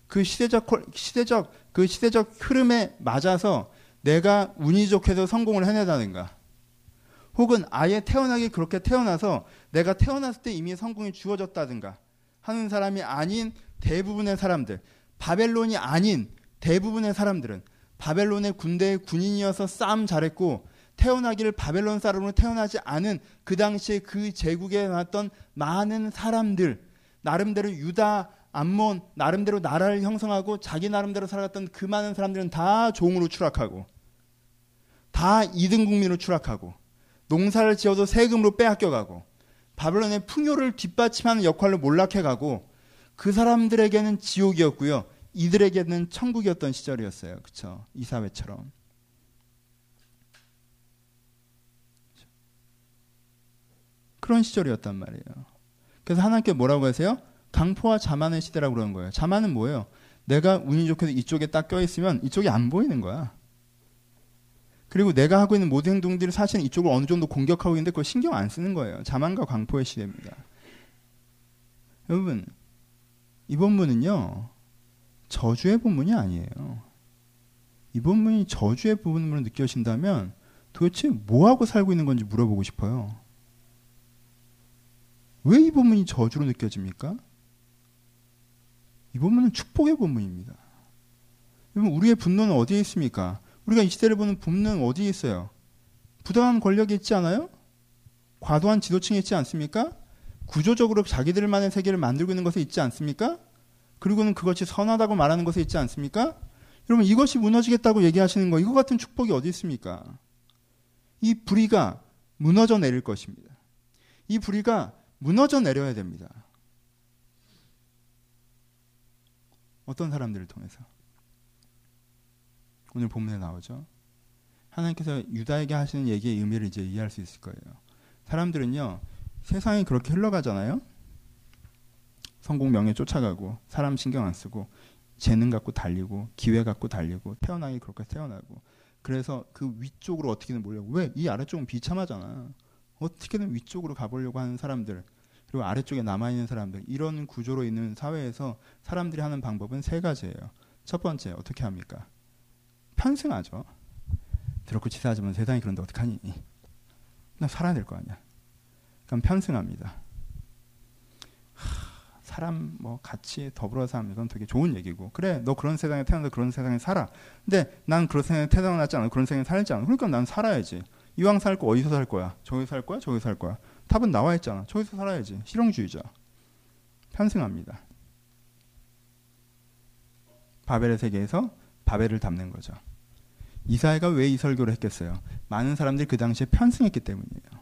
그 시대적 시대적 그 시대적 흐름에 맞아서 내가 운이 좋게도 성공을 해내다든가 혹은 아예 태어나기 그렇게 태어나서 내가 태어났을 때 이미 성공이 주어졌다든가 하는 사람이 아닌 대부분의 사람들, 바벨론이 아닌 대부분의 사람들은 바벨론의 군대의 군인이어서 싸움 잘했고 태어나기를 바벨론 사람으로 태어나지 않은 그 당시에 그 제국에 나왔던 많은 사람들, 나름대로 유다, 암몬, 나름대로 나라를 형성하고 자기 나름대로 살아갔던 그 많은 사람들은 다 종으로 추락하고 다 이등 국민으로 추락하고 농사를 지어도 세금으로 빼앗겨가고 바벨론의 풍요를 뒷받침하는 역할로 몰락해가고 그 사람들에게는 지옥이었고요. 이들에게는 천국이었던 시절이었어요. 그쵸? 이사회처럼. 그런 시절이었단 말이에요. 그래서 하나님께 뭐라고 하세요? 강포와 자만의 시대라고 그러는 거예요. 자만은 뭐예요? 내가 운이 좋게 이쪽에 딱 껴있으면 이쪽이 안 보이는 거야. 그리고 내가 하고 있는 모든 행동들이 사실은 이쪽을 어느 정도 공격하고 있는데 그걸 신경 안 쓰는 거예요. 자만과 광포의 시대입니다. 여러분, 이 본문은요, 저주의 본문이 아니에요. 이 본문이 저주의 부분으로 느껴진다면 도대체 뭐하고 살고 있는 건지 물어보고 싶어요. 왜 이 본문이 저주로 느껴집니까? 이 본문은 축복의 본문입니다. 여러분, 우리의 분노는 어디에 있습니까? 우리가 이 시대를 보는 분노는 어디에 있어요? 부당한 권력이 있지 않아요? 과도한 지도층이 있지 않습니까? 구조적으로 자기들만의 세계를 만들고 있는 것에 있지 않습니까? 그리고는 그것이 선하다고 말하는 것에 있지 않습니까? 여러분 이것이 무너지겠다고 얘기하시는 거 이거 같은 축복이 어디 있습니까? 이 불의가 무너져 내릴 것입니다. 이 불의가 무너져 내려야 됩니다. 어떤 사람들을 통해서 오늘 본문에 나오죠. 하나님께서 유다에게 하시는 얘기의 의미를 이제 이해할 수 있을 거예요. 사람들은요 세상이 그렇게 흘러가잖아요. 성공 명예 쫓아가고 사람 신경 안 쓰고 재능 갖고 달리고 기회 갖고 달리고 태어나기 그렇게 태어나고 그래서 그 위쪽으로 어떻게든 몰려고 왜 이 아래쪽은 비참하잖아. 어떻게든 위쪽으로 가보려고 하는 사람들 그리고 아래쪽에 남아 있는 사람들 이런 구조로 있는 사회에서 사람들이 하는 방법은 세 가지예요. 첫 번째 어떻게 합니까? 편승하죠. 더럽고 치사하지만 세상이 그런데 어떡하니? 나 살아야 될 거 아니야. 그럼 편승합니다. 하, 사람 뭐 같이 더불어 사는 건 되게 좋은 얘기고 그래 너 그런 세상에 태어나서 그런 세상에 살아. 근데 난 그런 세상에 태어나지 않아 그런 세상에 살지 않아. 그러니까 난 살아야지. 이왕 살 거 어디서 살 거야? 저기 살 거야? 저기 살 거야? 답은 나와 있잖아. 저기서 살아야지. 실용주의자. 편승합니다. 바벨의 세계에서 바벨을 담는 거죠. 이사야가 왜 이 설교를 했겠어요? 많은 사람들이 그 당시에 편승했기 때문이에요.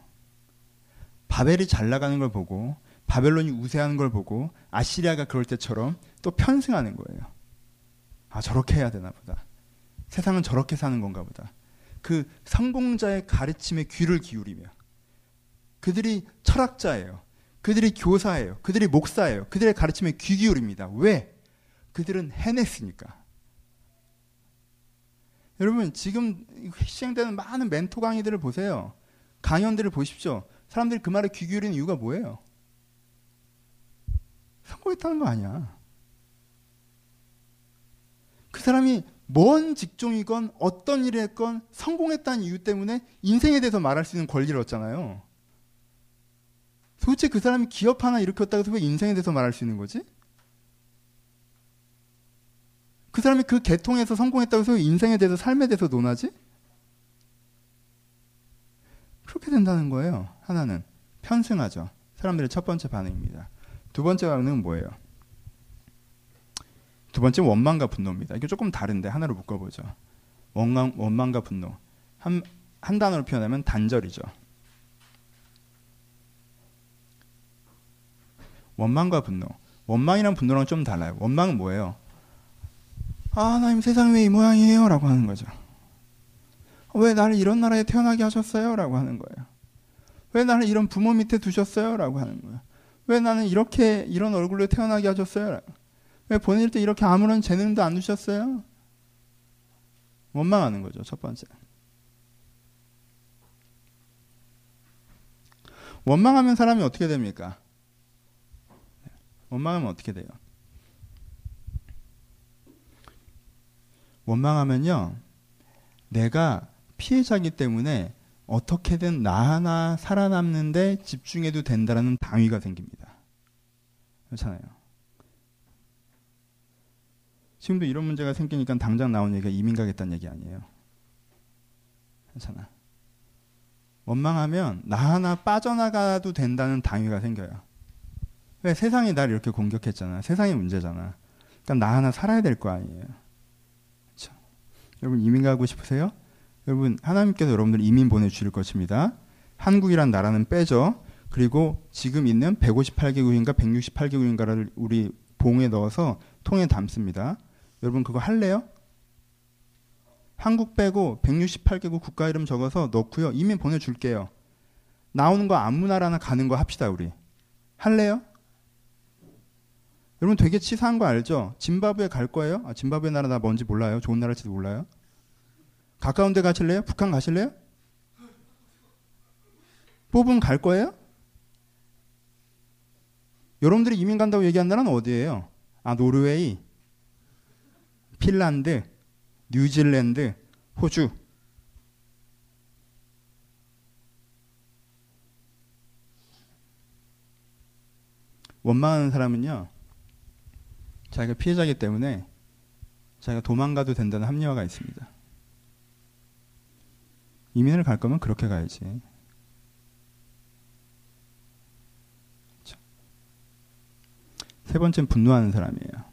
바벨이 잘 나가는 걸 보고 바벨론이 우세하는 걸 보고 아시리아가 그럴 때처럼 또 편승하는 거예요. 아 저렇게 해야 되나 보다. 세상은 저렇게 사는 건가 보다. 그 성공자의 가르침에 귀를 기울이며 그들이 철학자예요. 그들이 교사예요. 그들이 목사예요. 그들의 가르침에 귀 기울입니다. 왜? 그들은 해냈으니까. 여러분 지금 시행되는 많은 멘토 강의들을 보세요. 강연들을 보십시오. 사람들이 그 말에 귀 기울이는 이유가 뭐예요? 성공했다는 거 아니야. 그 사람이 뭔 직종이건 어떤 일을 했건 성공했다는 이유 때문에 인생에 대해서 말할 수 있는 권리를 얻잖아요. 도대체 그 사람이 기업 하나 일으켰다고 해서 왜 인생에 대해서 말할 수 있는 거지? 그 사람이 그 계통에서 성공했다고 해서 인생에 대해서 삶에 대해서 논하지? 그렇게 된다는 거예요. 하나는 편승하죠. 사람들의 첫 번째 반응입니다. 두 번째 반응은 뭐예요? 두 번째 원망과 분노입니다. 이게 조금 다른데 하나로 묶어보죠. 원망, 원망과 분노. 한, 한 단어로 표현하면 단절이죠. 원망과 분노. 원망이랑 분노랑 좀 달라요. 원망은 뭐예요? 아, 하나님 세상이 왜이 모양이에요? 라고 하는 거죠. 왜 나를 이런 나라에 태어나게 하셨어요? 라고 하는 거예요. 왜 나를 이런 부모 밑에 두셨어요? 라고 하는 거예요. 왜 나는 이렇게 이런 얼굴로 태어나게 하셨어요? 왜 보낼 때 이렇게 아무런 재능도 안 주셨어요? 원망하는 거죠, 첫 번째. 원망하면 사람이 어떻게 됩니까? 원망하면 어떻게 돼요? 원망하면요, 내가 피해자기 때문에 어떻게든 나 하나 살아남는데 집중해도 된다라는 당위가 생깁니다. 그렇잖아요. 지금도 이런 문제가 생기니까 당장 나온 얘기가 이민 가겠다는 얘기 아니에요. 괜찮아. 원망하면 나 하나 빠져나가도 된다는 당위가 생겨요. 왜 세상이 날 이렇게 공격했잖아. 세상이 문제잖아. 그러니까 나 하나 살아야 될 거 아니에요. 그렇죠? 여러분 이민 가고 싶으세요? 여러분 하나님께서 여러분들 이민 보내주실 것입니다. 한국이란 나라는 빼죠. 그리고 지금 있는 158개국인가 168개국인가를 우리 봉에 넣어서 통에 담습니다. 여러분 그거 할래요? 한국 빼고 168개국 국가 이름 적어서 넣고요. 이민 보내줄게요. 나오는 거 아무 나라나 가는 거 합시다 우리. 할래요? 여러분 되게 치사한 거 알죠? 짐바브에 갈 거예요? 아, 짐바브에 나라 나 뭔지 몰라요. 좋은 나라일지도 몰라요. 가까운 데 가실래요? 북한 가실래요? 뽑으면 갈 거예요? 여러분들이 이민 간다고 얘기한 나라는 어디예요? 아, 노르웨이, 핀란드, 뉴질랜드, 호주. 원망하는 사람은요, 자기가 피해자이기 때문에 자기가 도망가도 된다는 합리화가 있습니다. 이민을 갈 거면 그렇게 가야지. 세 번째는 분노하는 사람이에요.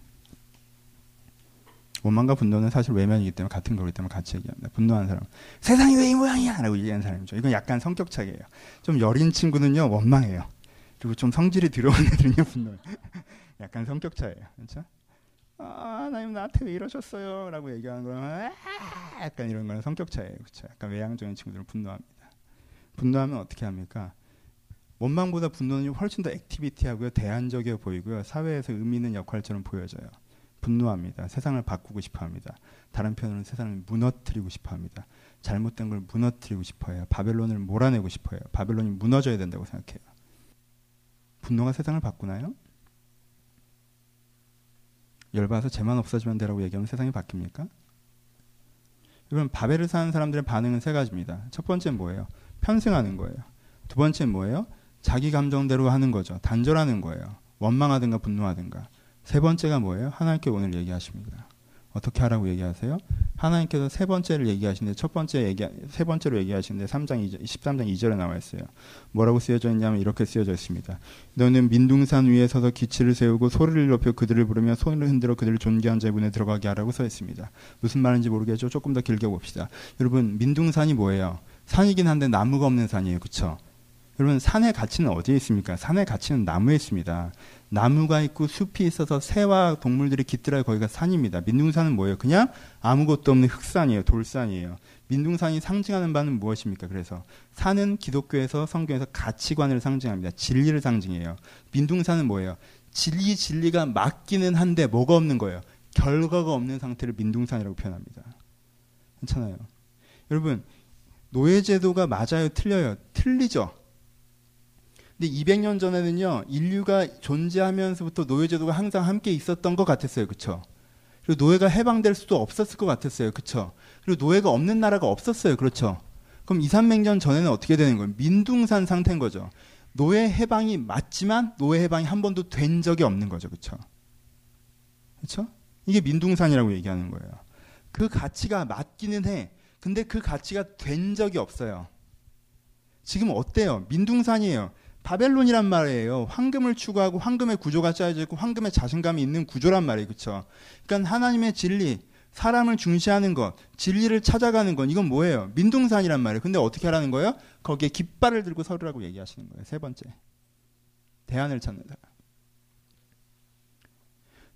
원망과 분노는 사실 외면이기 때문에 같은 거기 때문에 같이 얘기합니다. 분노하는 사람. 세상이 왜 이 모양이야! 라고 얘기하는 사람이죠. 이건 약간 성격 차이예요. 좀 여린 친구는요, 원망해요. 그리고 좀 성질이 들어온 애들은요, 분노해요. 약간 성격 차이예요. 그렇죠? 아, 하나님 나한테 왜 이러셨어요? 라고 얘기하는 거는 약간 이런 거는 성격 차이예요. 그렇죠? 약간 외향적인 친구들은 분노합니다. 분노하면 어떻게 합니까? 원망보다 분노는 훨씬 더 액티비티하고요. 대안적이어 보이고요. 사회에서 의미 있는 역할처럼 보여져요. 분노합니다. 세상을 바꾸고 싶어 합니다. 다른 편으로는 세상을 무너뜨리고 싶어 합니다. 잘못된 걸 무너뜨리고 싶어 해요. 바벨론을 몰아내고 싶어 해요. 바벨론이 무너져야 된다고 생각해요. 분노가 세상을 바꾸나요? 열받아서 죄만 없어지면 되라고 얘기하면 세상이 바뀝니까? 여러분 바벨을 사는 사람들의 반응은 세 가지입니다. 첫 번째는 뭐예요? 편승하는 거예요. 두 번째는 뭐예요? 자기 감정대로 하는 거죠. 단절하는 거예요. 원망하든가 분노하든가. 세 번째가 뭐예요? 하나님께 오늘 얘기하십니다. 어떻게 하라고 얘기하세요? 하나님께서 세 번째를 얘기하시는데 첫 번째 얘기 세 번째로 얘기하시는데 3장 2절, 13장 2절에 나와 있어요. 뭐라고 쓰여져 있냐면 이렇게 쓰여져 있습니다. 너는 민둥산 위에 서서 기치를 세우고 소리를 높여 그들을 부르며 손을 흔들어 그들을 존귀한 문에 들어가게 하라고 써 있습니다. 무슨 말인지 모르겠죠. 조금 더 길게 봅시다. 여러분 민둥산이 뭐예요? 산이긴 한데 나무가 없는 산이에요. 그렇죠? 여러분 산의 가치는 어디에 있습니까? 산의 가치는 나무에 있습니다. 나무가 있고 숲이 있어서 새와 동물들이 깃들어야 거기가 산입니다. 민둥산은 뭐예요? 그냥 아무것도 없는 흑산이에요. 돌산이에요. 민둥산이 상징하는 바는 무엇입니까? 그래서 산은 기독교에서 성경에서 가치관을 상징합니다. 진리를 상징해요. 민둥산은 뭐예요? 진리 진리가 맞기는 한데 뭐가 없는 거예요? 결과가 없는 상태를 민둥산이라고 표현합니다. 괜찮아요. 여러분 노예제도가 맞아요, 틀려요? 틀리죠. 근데 200년 전에는요, 인류가 존재하면서부터 노예제도가 항상 함께 있었던 것 같았어요. 그쵸? 그리고 노예가 해방될 수도 없었을 것 같았어요. 그쵸? 그리고 노예가 없는 나라가 없었어요. 그렇죠? 그럼 2, 300년 전에는 어떻게 되는 거예요? 민둥산 상태인 거죠. 노예 해방이 맞지만 노예 해방이 한 번도 된 적이 없는 거죠. 그쵸? 그쵸? 이게 민둥산이라고 얘기하는 거예요. 그 가치가 맞기는 해. 근데 그 가치가 된 적이 없어요. 지금 어때요? 민둥산이에요. 바벨론이란 말이에요. 황금을 추구하고 황금의 구조가 짜여져 있고 황금의 자신감이 있는 구조란 말이에요. 그렇죠? 그러니까 하나님의 진리, 사람을 중시하는 것, 진리를 찾아가는 건 이건 뭐예요? 민둥산이란 말이에요. 근데 어떻게 하라는 거예요? 거기에 깃발을 들고 서르라고 얘기하시는 거예요. 세 번째. 대안을 찾는 사람.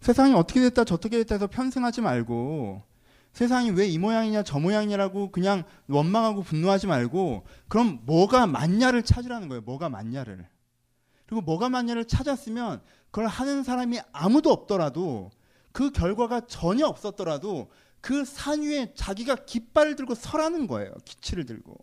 세상이 어떻게 됐다 저떻게 됐다 해서 편승하지 말고 세상이 왜 이 모양이냐 저 모양이냐라고 그냥 원망하고 분노하지 말고 그럼 뭐가 맞냐를 찾으라는 거예요. 뭐가 맞냐를. 그리고 뭐가 맞냐를 찾았으면 그걸 하는 사람이 아무도 없더라도 그 결과가 전혀 없었더라도 그 산 위에 자기가 깃발을 들고 서라는 거예요. 기치를 들고.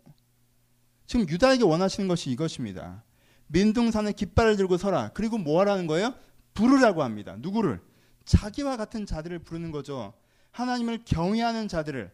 지금 유다에게 원하시는 것이 이것입니다. 민둥산에 깃발을 들고 서라. 그리고 뭐 하라는 거예요? 부르라고 합니다. 누구를? 자기와 같은 자들을 부르는 거죠. 하나님을 경외하는 자들을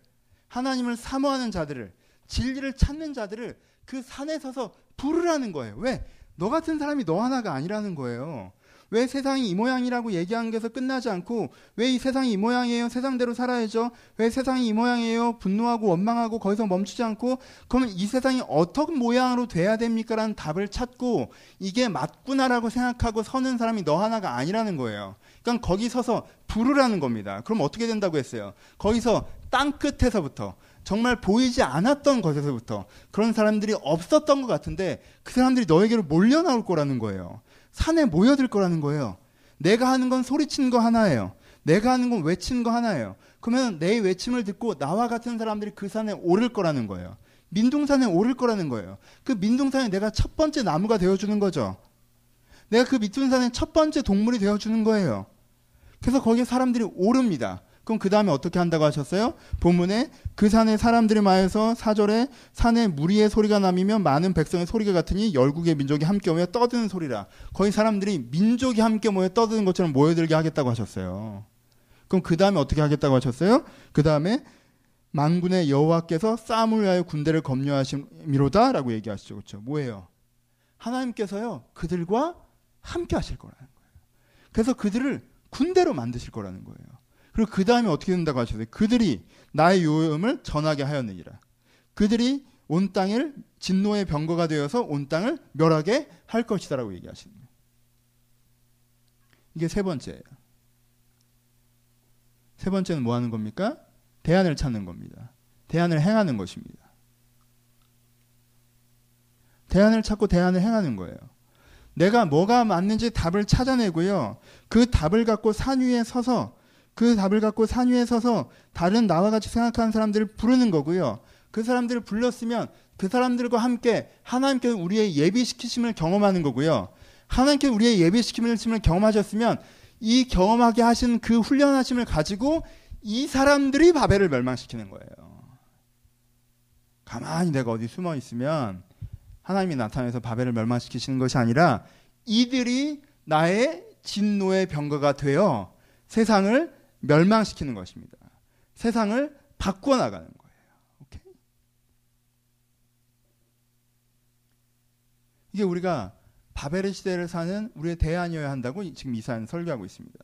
하나님을 사모하는 자들을 진리를 찾는 자들을 그 산에 서서 부르라는 거예요. 왜? 너 같은 사람이 너 하나가 아니라는 거예요. 왜 세상이 이 모양이라고 얘기하는 게서 끝나지 않고 왜 이 세상이 이 모양이에요? 세상대로 살아야죠. 왜 세상이 이 모양이에요? 분노하고 원망하고 거기서 멈추지 않고 그러면 이 세상이 어떤 모양으로 돼야 됩니까? 라는 답을 찾고 이게 맞구나라고 생각하고 서는 사람이 너 하나가 아니라는 거예요. 그러니까 거기 서서 부르라는 겁니다. 그럼 어떻게 된다고 했어요? 거기서 땅 끝에서부터 정말 보이지 않았던 것에서부터 그런 사람들이 없었던 것 같은데 그 사람들이 너에게로 몰려 나올 거라는 거예요. 산에 모여들 거라는 거예요. 내가 하는 건 소리치는 거 하나예요. 내가 하는 건 외치는 거 하나예요. 그러면 내 외침을 듣고 나와 같은 사람들이 그 산에 오를 거라는 거예요. 민둥산에 오를 거라는 거예요. 그 민둥산에 내가 첫 번째 나무가 되어주는 거죠. 내가 그 민둥산의 첫 번째 동물이 되어주는 거예요. 그래서 거기에 사람들이 오릅니다. 그럼 그 다음에 어떻게 한다고 하셨어요? 본문에 그 산에 사람들이 마여서 사절에 산에 무리의 소리가 나면 많은 백성의 소리가 같으니 열국의 민족이 함께 모여 떠드는 소리라. 거의 사람들이 민족이 함께 모여 떠드는 것처럼 모여들게 하겠다고 하셨어요. 그럼 그 다음에 어떻게 하겠다고 하셨어요? 그 다음에 만군의 여호와께서 싸움을 위하여 군대를 검려하심이로다라고 얘기하시죠. 그렇죠? 뭐예요? 하나님께서요 그들과 함께 하실 거라는 거예요. 그래서 그들을 군대로 만드실 거라는 거예요. 그리고 그 다음에 어떻게 된다고 하셨어요? 그들이 나의 요음을 전하게 하였느니라. 그들이 온 땅을 진노의 병거가 되어서 온 땅을 멸하게 할 것이다라고 얘기하시는 거예요. 이게 세 번째예요. 세 번째는 뭐 하는 겁니까? 대안을 찾는 겁니다. 대안을 행하는 것입니다. 대안을 찾고 대안을 행하는 거예요. 내가 뭐가 맞는지 답을 찾아내고요. 그 답을 갖고 산 위에 서서 그 답을 갖고 산 위에 서서 다른 나와 같이 생각하는 사람들을 부르는 거고요. 그 사람들을 불렀으면 그 사람들과 함께 하나님께서 우리의 예비시키심을 경험하는 거고요. 하나님께서 우리의 예비시키심을 경험하셨으면 이 경험하게 하신 그 훈련하심을 가지고 이 사람들이 바벨을 멸망시키는 거예요. 가만히 내가 어디 숨어 있으면 하나님이 나타나서 바벨을 멸망시키시는 것이 아니라 이들이 나의 진노의 병거가 되어 세상을 멸망시키는 것입니다. 세상을 바꾸어 나가는 거예요. 오케이? 이게 우리가 바벨의 시대를 사는 우리의 대안이어야 한다고 지금 이사는 설교하고 있습니다.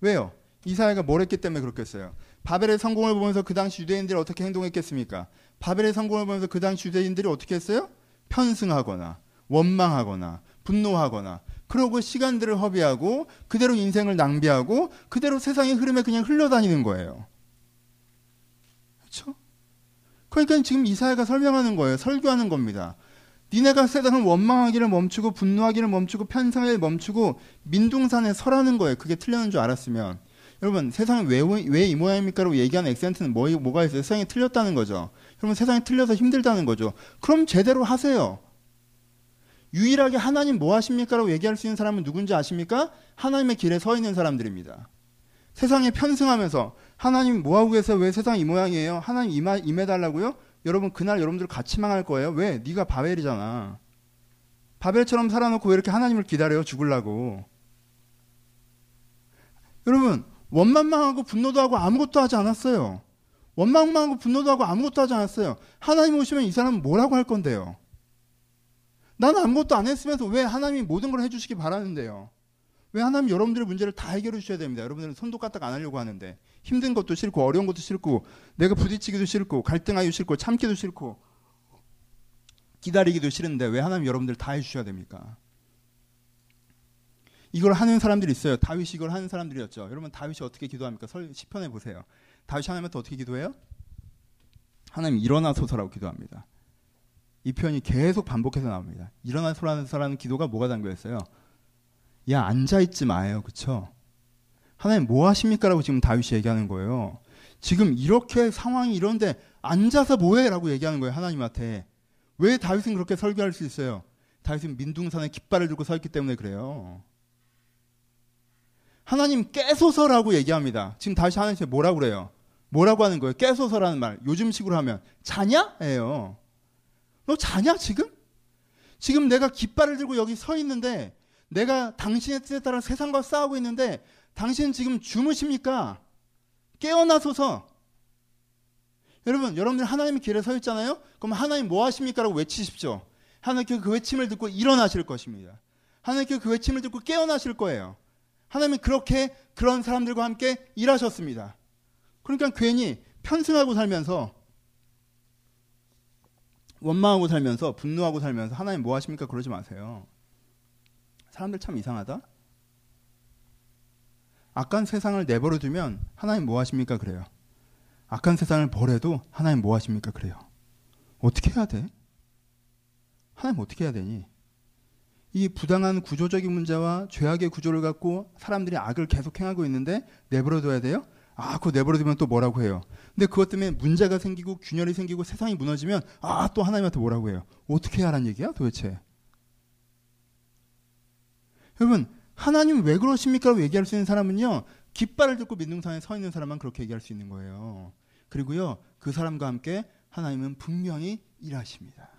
왜요? 이사야가 뭘 했기 때문에 그렇겠어요. 바벨의 성공을 보면서 그 당시 유대인들이 어떻게 행동했겠습니까? 바벨의 성공을 보면서 그 당시 유대인들이 어떻게 했어요? 편승하거나 원망하거나 분노하거나 그러고 시간들을 허비하고 그대로 인생을 낭비하고 그대로 세상의 흐름에 그냥 흘러다니는 거예요. 그렇죠? 그러니까 지금 이사야가 설명하는 거예요. 설교하는 겁니다. 니네가 세상을 원망하기를 멈추고 분노하기를 멈추고 편성을 멈추고 민둥산에 설하는 거예요. 그게 틀렸는 줄 알았으면. 여러분 세상이 왜, 모양입니까라고 얘기하는 액센트는 뭐, 뭐가 있어요? 세상이 틀렸다는 거죠. 여러분 세상이 틀려서 힘들다는 거죠. 그럼 제대로 하세요. 유일하게 하나님 뭐 하십니까라고 얘기할 수 있는 사람은 누군지 아십니까? 하나님의 길에 서 있는 사람들입니다. 세상에 편승하면서 하나님 뭐 하고 계세요? 왜 세상 이 모양이에요? 하나님 임하, 임해달라고요? 여러분 그날 여러분들 같이 망할 거예요. 왜? 네가 바벨이잖아. 바벨처럼 살아놓고 왜 이렇게 하나님을 기다려요? 죽을라고. 여러분 원망망하고 분노도 하고 아무것도 하지 않았어요. 원망망하고 분노도 하고 아무것도 하지 않았어요. 하나님 오시면 이 사람은 뭐라고 할 건데요? 나는 아무것도 안 했으면서 왜 하나님이 모든 걸 해주시기 바라는데요? 왜 하나님 여러분들의 문제를 다 해결해 주셔야 됩니다. 여러분들은 손도 까딱 안 하려고 하는데 힘든 것도 싫고 어려운 것도 싫고 내가 부딪히기도 싫고 갈등하기도 싫고 참기도 싫고 기다리기도 싫은데 왜 하나님 여러분들 다 해주셔야 됩니까? 이걸 하는 사람들이 있어요. 다윗이 이걸 하는 사람들이었죠. 여러분 다윗이 어떻게 기도합니까? 설 시편에 보세요. 다윗이 하나님한테 어떻게 기도해요? 하나님 일어나소서라고 기도합니다. 이 표현이 계속 반복해서 나옵니다. 일어나소라는 기도가 뭐가 담겨 있어요? 야 앉아 있지 마요, 그쵸 하나님 뭐 하십니까라고 지금 다윗이 얘기하는 거예요. 지금 이렇게 상황이 이런데 앉아서 뭐해라고 얘기하는 거예요 하나님한테. 왜 다윗은 그렇게 설교할 수 있어요? 다윗은 민둥산에 깃발을 들고 서 있기 때문에 그래요. 하나님 깨소서라고 얘기합니다. 지금 다시 하나님께 뭐라고 그래요? 뭐라고 하는 거예요? 깨소서라는 말. 요즘식으로 하면 자냐? 예요. 너 자냐 지금? 지금 내가 깃발을 들고 여기 서 있는데 내가 당신의 뜻에 따라 세상과 싸우고 있는데 당신 지금 주무십니까? 깨어나소서. 여러분, 여러분들 하나님의 길에 서 있잖아요? 그럼 하나님 뭐 하십니까? 라고 외치십시오. 하나님께 그 외침을 듣고 일어나실 것입니다. 하나님께 그 외침을 듣고 깨어나실 거예요. 하나님은 그렇게 그런 사람들과 함께 일하셨습니다. 그러니까 괜히 편승하고 살면서 원망하고 살면서 분노하고 살면서 하나님 뭐 하십니까? 그러지 마세요. 사람들 참 이상하다. 악한 세상을 내버려 두면 하나님 뭐 하십니까? 그래요. 악한 세상을 버려도 하나님 뭐 하십니까? 그래요. 어떻게 해야 돼? 하나님 어떻게 해야 되니? 이 부당한 구조적인 문제와 죄악의 구조를 갖고 사람들이 악을 계속 행하고 있는데 내버려둬야 돼요? 아, 그거 내버려두면 또 뭐라고 해요? 근데 그것 때문에 문제가 생기고 균열이 생기고 세상이 무너지면 아, 또 하나님한테 뭐라고 해요? 어떻게 하라는 얘기야, 도대체? 여러분, 하나님 왜 그러십니까? 라고 얘기할 수 있는 사람은요, 깃발을 듣고 민둥산에 서 있는 사람만 그렇게 얘기할 수 있는 거예요. 그리고요, 그 사람과 함께 하나님은 분명히 일하십니다.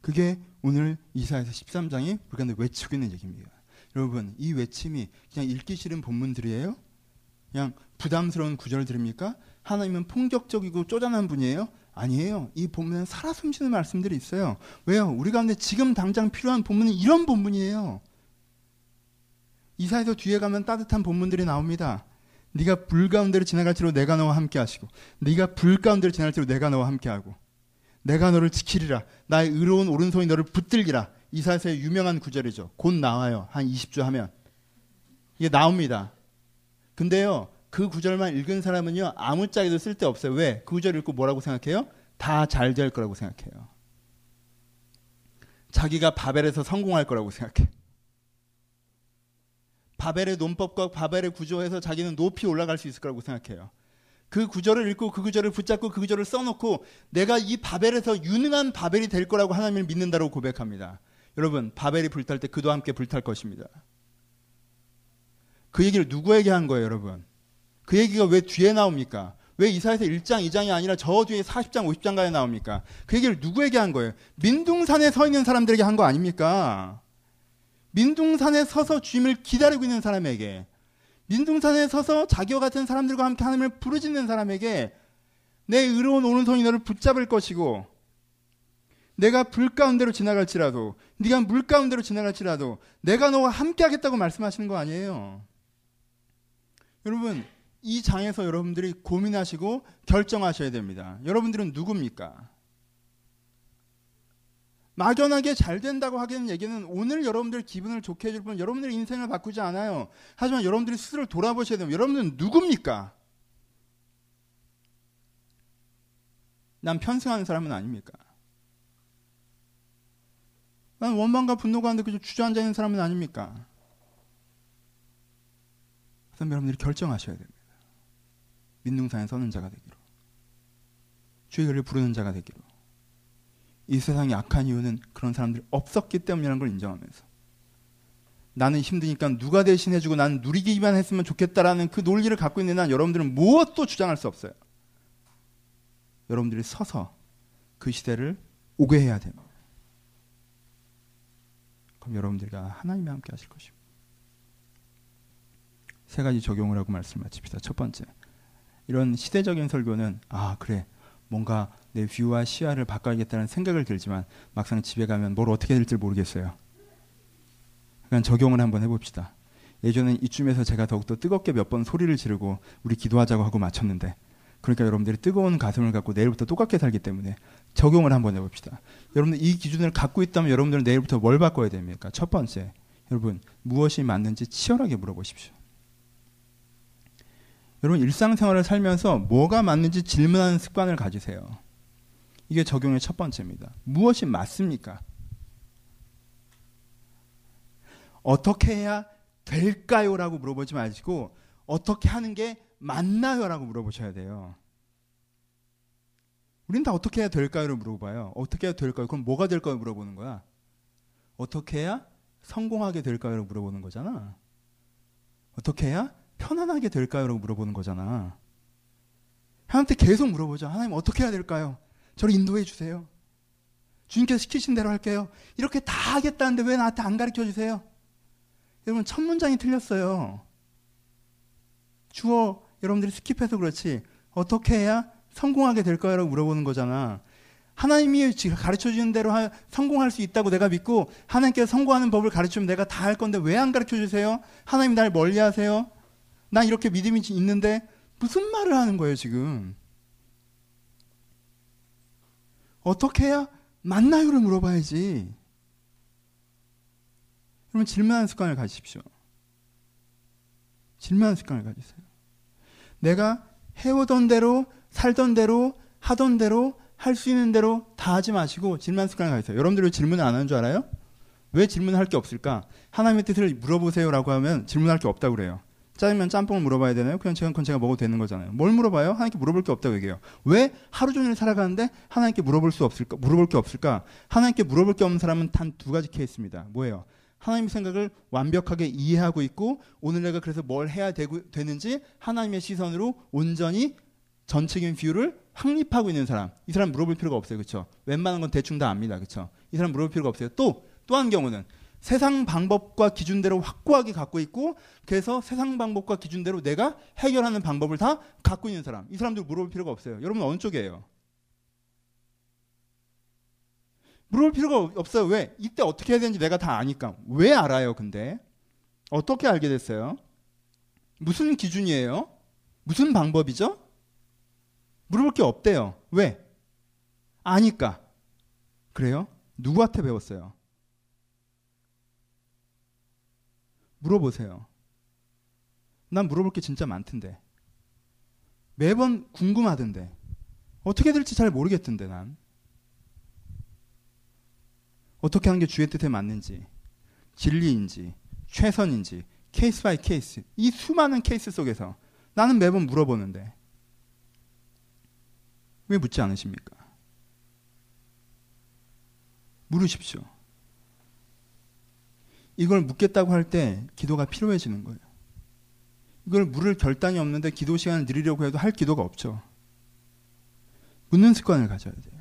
그게 오늘 이사에서 13장이 불간데 외치고 있는 얘기입니다. 여러분, 이 외침이 그냥 읽기 싫은 본문들이에요? 그냥 부담스러운 구절들입니까? 하나님은 폭력적이고 쪼잔한 분이에요? 아니에요. 이 본문은 살아 숨쉬는 말씀들이 있어요. 왜요? 우리 가운데 지금 당장 필요한 본문은 이런 본문이에요. 이사에서 뒤에 가면 따뜻한 본문들이 나옵니다. 네가 불 가운데를 지나갈지로 내가 너와 함께 하시고 네가 불 가운데를 지나갈지로 내가 너와 함께 하고 내가 너를 지키리라. 나의 의로운 오른손이 너를 붙들기라. 이사야서의 유명한 구절이죠. 곧 나와요. 한 20주 하면. 이게 나옵니다. 근데요, 그 구절만 읽은 사람은요, 아무짝에도 쓸데없어요. 왜? 그 구절 읽고 뭐라고 생각해요? 다 잘 될 거라고 생각해요. 자기가 바벨에서 성공할 거라고 생각해. 바벨의 논법과 바벨의 구조에서 자기는 높이 올라갈 수 있을 거라고 생각해요. 그 구절을 읽고 그 구절을 붙잡고 그 구절을 써놓고 내가 이 바벨에서 유능한 바벨이 될 거라고 하나님을 믿는다고 고백합니다. 여러분, 바벨이 불탈 때 그도 함께 불탈 것입니다. 그 얘기를 누구에게 한 거예요, 여러분? 그 얘기가 왜 뒤에 나옵니까? 왜 이사에서 1장, 2장이 아니라 저 뒤에 40장, 50장가에 나옵니까? 그 얘기를 누구에게 한 거예요? 민둥산에 서 있는 사람들에게 한 거 아닙니까? 민둥산에 서서 주님을 기다리고 있는 사람에게 민둥산에 서서 자기와 같은 사람들과 함께 하나님을 부르짖는 사람에게 내 의로운 오른손이 너를 붙잡을 것이고 내가 불 가운데로 지나갈지라도 네가 물 가운데로 지나갈지라도 내가 너와 함께 하겠다고 말씀하시는 거 아니에요. 여러분, 이 장에서 여러분들이 고민하시고 결정하셔야 됩니다. 여러분들은 누굽니까? 막연하게 잘 된다고 하기는 얘기는 오늘 여러분들 기분을 좋게 해줄 뿐 여러분들 인생을 바꾸지 않아요. 하지만 여러분들이 스스로 돌아보셔야 돼요. 여러분들은 누굽니까? 난 편승하는 사람은 아닙니까? 난 원망과 분노가 안 느껴져 주저앉아 있는 사람은 아닙니까? 그래서 여러분들이 결정하셔야 됩니다. 민둥산에 서는 자가 되기로. 주의 글을 부르는 자가 되기로. 이 세상이 악한 이유는 그런 사람들이 없었기 때문이라는 걸 인정하면서 나는 힘드니까 누가 대신해주고 나는 누리기만 했으면 좋겠다라는 그 논리를 갖고 있는 한 여러분들은 무엇도 주장할 수 없어요. 여러분들이 서서 그 시대를 오게 해야 됩니다. 그럼 여러분들과 하나님이 함께 하실 것입니다. 세 가지 적용을 하고 말씀 마칩시다. 첫 번째, 이런 시대적인 설교는 아 그래 뭔가 내 뷰와 시야를 바꿔야겠다는 생각을 들지만 막상 집에 가면 뭘 어떻게 될지 모르겠어요. 그러니까 적용을 한번 해봅시다. 예전엔 이쯤에서 제가 더욱더 뜨겁게 몇 번 소리를 지르고 우리 기도하자고 하고 마쳤는데 그러니까 여러분들이 뜨거운 가슴을 갖고 내일부터 똑같게 살기 때문에 적용을 한번 해봅시다. 여러분들 이 기준을 갖고 있다면 여러분들은 내일부터 뭘 바꿔야 됩니까? 첫 번째, 여러분 무엇이 맞는지 치열하게 물어보십시오. 여러분 일상생활을 살면서 뭐가 맞는지 질문하는 습관을 가지세요. 이게 적용의 첫 번째입니다. 무엇이 맞습니까? 어떻게 해야 될까요? 라고 물어보지 마시고 어떻게 하는 게 맞나요? 라고 물어보셔야 돼요. 우린 다 어떻게 해야 될까요?를 물어봐요. 어떻게 해야 될까요? 그럼 뭐가 될까요? 물어보는 거야. 어떻게 해야 성공하게 될까요? 라고 물어보는 거잖아. 어떻게 해야 편안하게 될까요? 라고 물어보는 거잖아. 하나님한테 계속 물어보죠. 하나님 어떻게 해야 될까요? 저를 인도해 주세요. 주님께서 시키신 대로 할게요. 이렇게 다 하겠다는데 왜 나한테 안 가르쳐 주세요? 여러분, 첫 문장이 틀렸어요. 주어 여러분들이 스킵해서 그렇지. 어떻게 해야 성공하게 될까요? 라고 물어보는 거잖아. 하나님이 가르쳐 주는 대로 하, 성공할 수 있다고 내가 믿고 하나님께서 성공하는 법을 가르치면 내가 다 할 건데 왜 안 가르쳐 주세요? 하나님 날 멀리 하세요? 난 이렇게 믿음이 있는데 무슨 말을 하는 거예요, 지금? 어떻게 해야 맞나요를 물어봐야지. 그러면 질문하는 습관을 가지십시오. 질문하는 습관을 가지세요. 내가 해오던 대로, 살던 대로, 하던 대로, 할 수 있는 대로 다 하지 마시고 질문하는 습관을 가지세요. 여러분들 왜 질문을 안 하는 줄 알아요? 왜 질문할 게 없을까? 하나님의 뜻을 물어보세요라고 하면 질문할 게 없다고 그래요. 짜장면 짬뽕을 물어봐야 되나요? 그냥 제가 그건 제가 먹어도 되는 거잖아요. 뭘 물어봐요? 하나님께 물어볼 게 없다고 얘기해요. 왜 하루 종일 살아가는데 하나님께 물어볼 수 없을까? 물어볼 게 없을까? 하나님께 물어볼 게 없는 사람은 단 두 가지 케이스입니다. 뭐예요? 하나님의 생각을 완벽하게 이해하고 있고 오늘 내가 그래서 뭘 해야 되고, 되는지 하나님의 시선으로 온전히 전체적인 view를 확립하고 있는 사람. 이 사람 물어볼 필요가 없어요. 그렇죠? 웬만한 건 대충 다 압니다. 그렇죠? 이 사람 물어볼 필요가 없어요. 또 또 한 경우는 세상 방법과 기준대로 확고하게 갖고 있고 그래서 세상 방법과 기준대로 내가 해결하는 방법을 다 갖고 있는 사람. 이 사람들 물어볼 필요가 없어요. 여러분 어느 쪽이에요? 물어볼 필요가 없어요. 왜? 이때 어떻게 해야 되는지 내가 다 아니까. 왜 알아요, 근데? 어떻게 알게 됐어요? 무슨 기준이에요? 무슨 방법이죠? 물어볼 게 없대요. 왜? 아니까. 그래요? 누구한테 배웠어요? 물어보세요. 난 물어볼 게 진짜 많던데. 매번 궁금하던데. 어떻게 될지 잘 모르겠던데, 난. 어떻게 하는 게 주의 뜻에 맞는지, 진리인지, 최선인지, case by case. 이 수많은 케이스 속에서 나는 매번 물어보는데. 왜 묻지 않으십니까? 물으십시오. 이걸 묻겠다고 할 때 기도가 필요해지는 거예요. 이걸 물을 결단이 없는데 기도 시간을 늘리려고 해도 할 기도가 없죠. 묻는 습관을 가져야 돼요.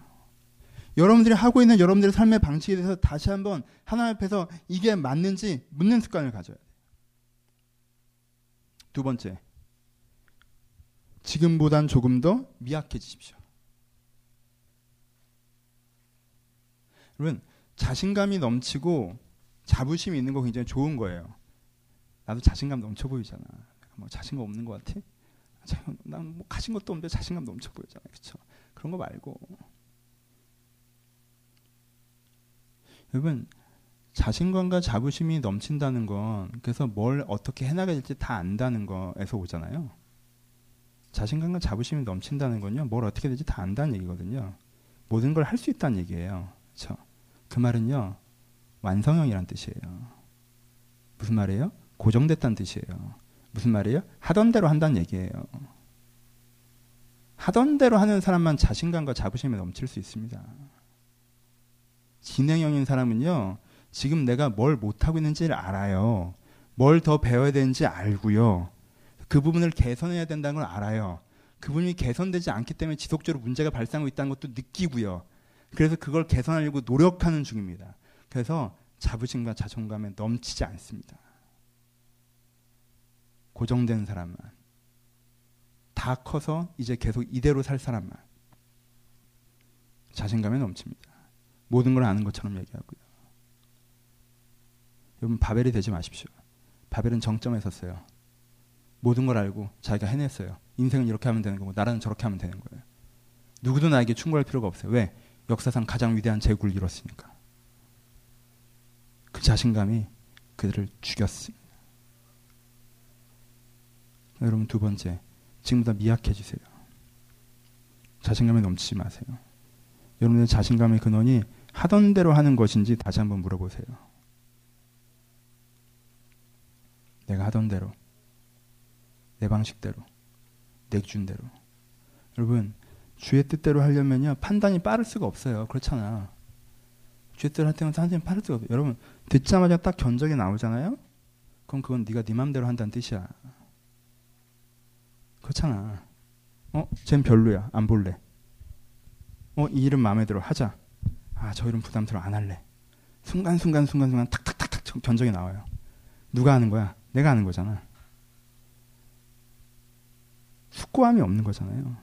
여러분들이 하고 있는 여러분들의 삶의 방식에 대해서 다시 한번 하나님 앞에서 이게 맞는지 묻는 습관을 가져야 돼요. 두 번째, 지금보단 조금 더 미약해지십시오. 여러분, 자신감이 넘치고 자부심이 있는 거 굉장히 좋은 거예요. 나도 자신감 넘쳐 보이잖아. 뭐 자신감 없는 것 같아? 난뭐 가진 것도 없는데 자신감 넘쳐 보이잖아요. 그렇죠? 그런 거 말고 여러분 자신감과 자부심이 넘친다는 건 그래서 뭘 어떻게 해나가야 될지 다 안다는 거에서 오잖아요. 자신감과 자부심이 넘친다는 건요. 뭘 어떻게 될지 다 안다는 얘기거든요. 모든 걸 할 수 있다는 얘기예요. 그렇죠? 그 말은요. 완성형이란 뜻이에요. 무슨 말이에요? 고정됐다는 뜻이에요. 무슨 말이에요? 하던 대로 한다는 얘기예요. 하던 대로 하는 사람만 자신감과 자부심에 넘칠 수 있습니다. 진행형인 사람은요, 지금 내가 뭘 못하고 있는지를 알아요. 뭘 더 배워야 되는지 알고요. 그 부분을 개선해야 된다는 걸 알아요. 그 부분이 개선되지 않기 때문에 지속적으로 문제가 발생하고 있다는 것도 느끼고요. 그래서 그걸 개선하려고 노력하는 중입니다. 그래서 자부심과 자존감에 넘치지 않습니다. 고정된 사람만. 다 커서 이제 계속 이대로 살 사람만. 자신감에 넘칩니다. 모든 걸 아는 것처럼 얘기하고요. 여러분, 바벨이 되지 마십시오. 바벨은 정점에 섰어요. 모든 걸 알고 자기가 해냈어요. 인생은 이렇게 하면 되는 거고, 나라는 저렇게 하면 되는 거예요. 누구도 나에게 충고할 필요가 없어요. 왜? 역사상 가장 위대한 제국을 이뤘으니까. 그 자신감이 그들을 죽였습니다. 여러분 두 번째, 지금보다 미약해지세요. 자신감에 넘치지 마세요. 여러분의 자신감의 근원이 하던 대로 하는 것인지 다시 한번 물어보세요. 내가 하던 대로, 내 방식대로, 내 기준대로. 여러분, 주의 뜻대로 하려면요, 판단이 빠를 수가 없어요. 그렇잖아. 주의 뜻대로 할 때는 판단이 빠를 수가 없어요. 여러분, 듣자마자 딱 견적이 나오잖아요? 그럼 그건 네가 네 맘대로 한다는 뜻이야. 그렇잖아. 어, 쟨 별로야. 안 볼래. 어, 이 이름 마음에 들어. 하자. 아, 저 이름 부담스러워. 안 할래. 순간 순간, 순간 순간, 탁탁탁탁 견적이 나와요. 누가 하는 거야? 내가 하는 거잖아. 숙고함이 없는 거잖아요.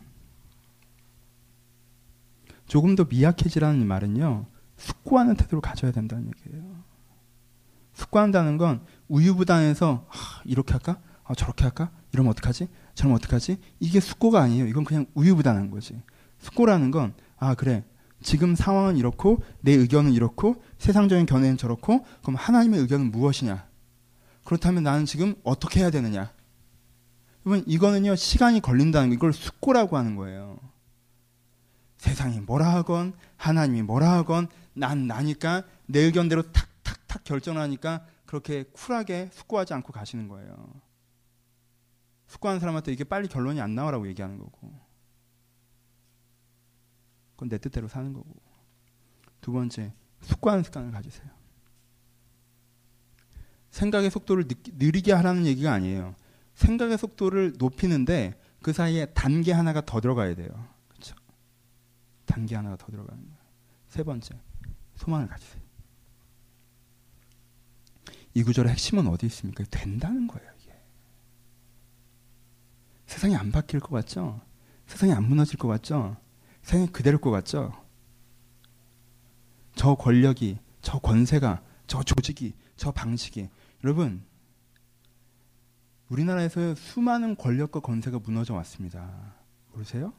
조금 더 미약해지라는 말은요, 숙고하는 태도를 가져야 된다는 얘기예요. 숙고한다는 건 우유부단해서, 아, 이렇게 할까? 아, 저렇게 할까? 이러면 어떡하지? 저러면 어떡하지? 이게 숙고가 아니에요. 이건 그냥 우유부단한 거지. 숙고라는 건, 아, 그래. 지금 상황은 이렇고, 내 의견은 이렇고, 세상적인 견해는 저렇고, 그럼 하나님의 의견은 무엇이냐? 그렇다면 나는 지금 어떻게 해야 되느냐? 그러면 이거는요, 시간이 걸린다는 거, 이걸 숙고라고 하는 거예요. 세상이 뭐라 하건, 하나님이 뭐라 하건, 난 나니까, 내 의견대로 탁탁탁 결정하니까, 그렇게 쿨하게 숙고하지 않고 가시는 거예요. 숙고하는 사람한테 이게 빨리 결론이 안 나오라고 얘기하는 거고. 그건 내 뜻대로 사는 거고. 두 번째, 숙고하는 습관을 가지세요. 생각의 속도를 느리게 하라는 얘기가 아니에요. 생각의 속도를 높이는데 그 사이에 단계 하나가 더 들어가야 돼요. 단계 하나가 더 들어가는 거예요. 세 번째, 소망을 가지세요. 이 구절의 핵심은 어디 있습니까? 된다는 거예요. 세상이 안 바뀔 것 같죠? 세상이 안 무너질 것 같죠? 세상이 그대로일 것 같죠? 저 권력이, 저 권세가, 저 조직이, 저 방식이. 여러분, 우리나라에서 수많은 권력과 권세가 무너져 왔습니다. 모르세요?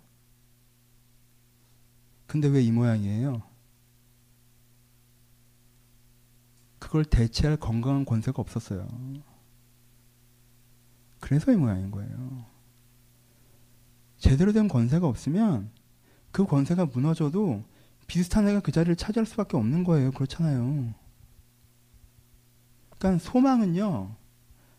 근데 왜 이 모양이에요? 그걸 대체할 건강한 권세가 없었어요. 그래서 이 모양인 거예요. 제대로 된 권세가 없으면 그 권세가 무너져도 비슷한 애가 그 자리를 차지할 수밖에 없는 거예요. 그렇잖아요. 그러니까 소망은요.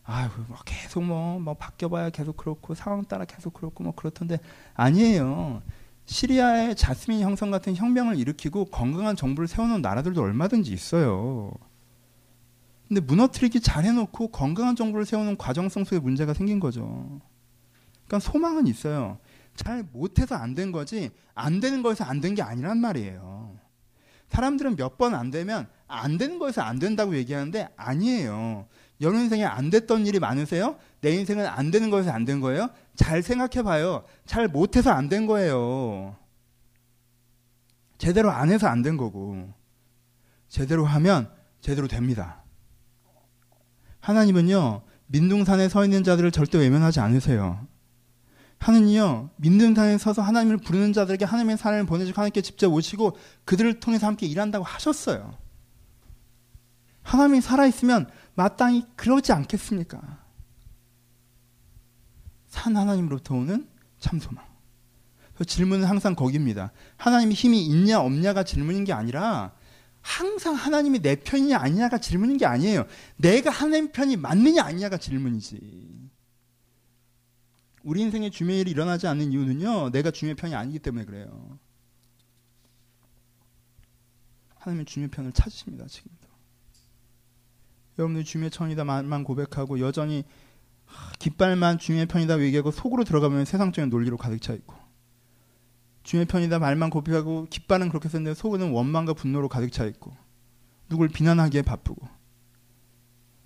아유, 뭐 계속 뭐, 뭐 바뀌어봐야 계속 그렇고 상황 따라 계속 그렇고 뭐 그렇던데 아니에요. 시리아의 자스민 형성 같은 혁명을 일으키고 건강한 정부를 세워놓은 나라들도 얼마든지 있어요. 근데 무너뜨리기 잘해놓고 건강한 정부를 세우는 과정성 속에 문제가 생긴 거죠. 그러니까 소망은 있어요. 잘 못해서 안 된 거지 안 되는 거에서 안 된 게 아니란 말이에요. 사람들은 몇 번 안 되면 안 되는 거에서 안 된다고 얘기하는데 아니에요. 여러 인생에 안 됐던 일이 많으세요? 내 인생은 안 되는 거에서 안 된 거예요? 잘 생각해 봐요. 잘 못해서 안 된 거예요. 제대로 안 해서 안 된 거고. 제대로 하면 제대로 됩니다. 하나님은요, 민둥산에 서 있는 자들을 절대 외면하지 않으세요. 하느님요 민둥산에 서서 하나님을 부르는 자들에게 하나님의 사람을 보내주고 하나님께 직접 오시고 그들을 통해서 함께 일한다고 하셨어요. 하나님이 살아있으면 마땅히 그러지 않겠습니까? 산 하나님으로부터 오는 참 소망. 질문은 항상 거기입니다. 하나님이 힘이 있냐 없냐가 질문인 게 아니라 항상 하나님이 내 편이냐 아니냐가 질문인 게 아니에요. 내가 하나님 편이 맞느냐 아니냐가 질문이지. 우리 인생에 주의 일이 일어나지 않는 이유는요. 내가 주의 편이 아니기 때문에 그래요. 하나님은 주의 편을 찾으십니다. 지금도. 여러분들 주의 천이다 말만 고백하고 여전히 깃발만 주의 편이다 얘기하고 속으로 들어가면 세상적인 논리로 가득 차 있고. 주의 편이다 말만 고백하고 깃발은 그렇게 썼는데 속은 원망과 분노로 가득 차 있고. 누굴 비난하기에 바쁘고.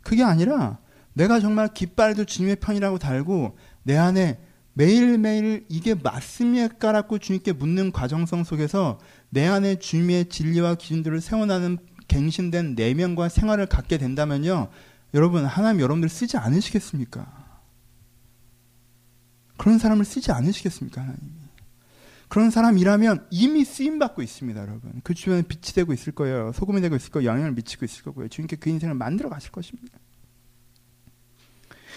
그게 아니라 내가 정말 깃발도 주님의 편이라고 달고 내 안에 매일매일 이게 맞습니까라고 주님께 묻는 과정성 속에서 내 안에 주님의 진리와 기준들을 세워나는 갱신된 내면과 생활을 갖게 된다면요. 여러분, 하나님 여러분들 쓰지 않으시겠습니까? 그런 사람을 쓰지 않으시겠습니까, 하나님이? 그런 사람이라면 이미 쓰임받고 있습니다, 여러분. 그 주변에 빛이 되고 있을 거예요. 소금이 되고 있을 거예요. 영향을 미치고 있을 거고요. 주님께 그 인생을 만들어 가실 것입니다.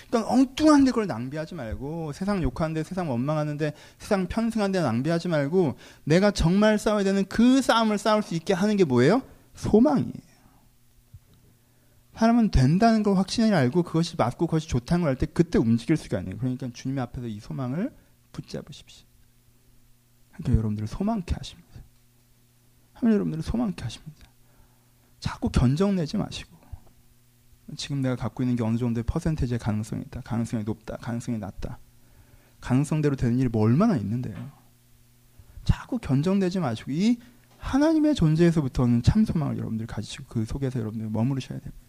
그러니까 엉뚱한데 그걸 낭비하지 말고 세상 욕하는데 세상 원망하는데 세상 편승하는데 낭비하지 말고 내가 정말 싸워야 되는 그 싸움을 싸울 수 있게 하는 게 뭐예요? 소망이에요. 사람은 된다는 걸 확신을 알고 그것이 맞고 그것이 좋다는 걸 알 때 그때 움직일 수가 있네요. 그러니까 주님 앞에서 이 소망을 붙잡으십시오. 그러니까 여러분들을 소망케 하십니다. 하면 여러분들을 소망케 하십니다. 자꾸 견적내지 마시고 지금 내가 갖고 있는 게 어느 정도의 퍼센테이지의 가능성이 있다. 가능성이 높다. 가능성이 낮다. 가능성대로 되는 일이 뭐 얼마나 있는데요. 자꾸 견적내지 마시고 이 하나님의 존재에서부터는 참 소망을 여러분들 가지시고 그 속에서 여러분들 머무르셔야 됩니다.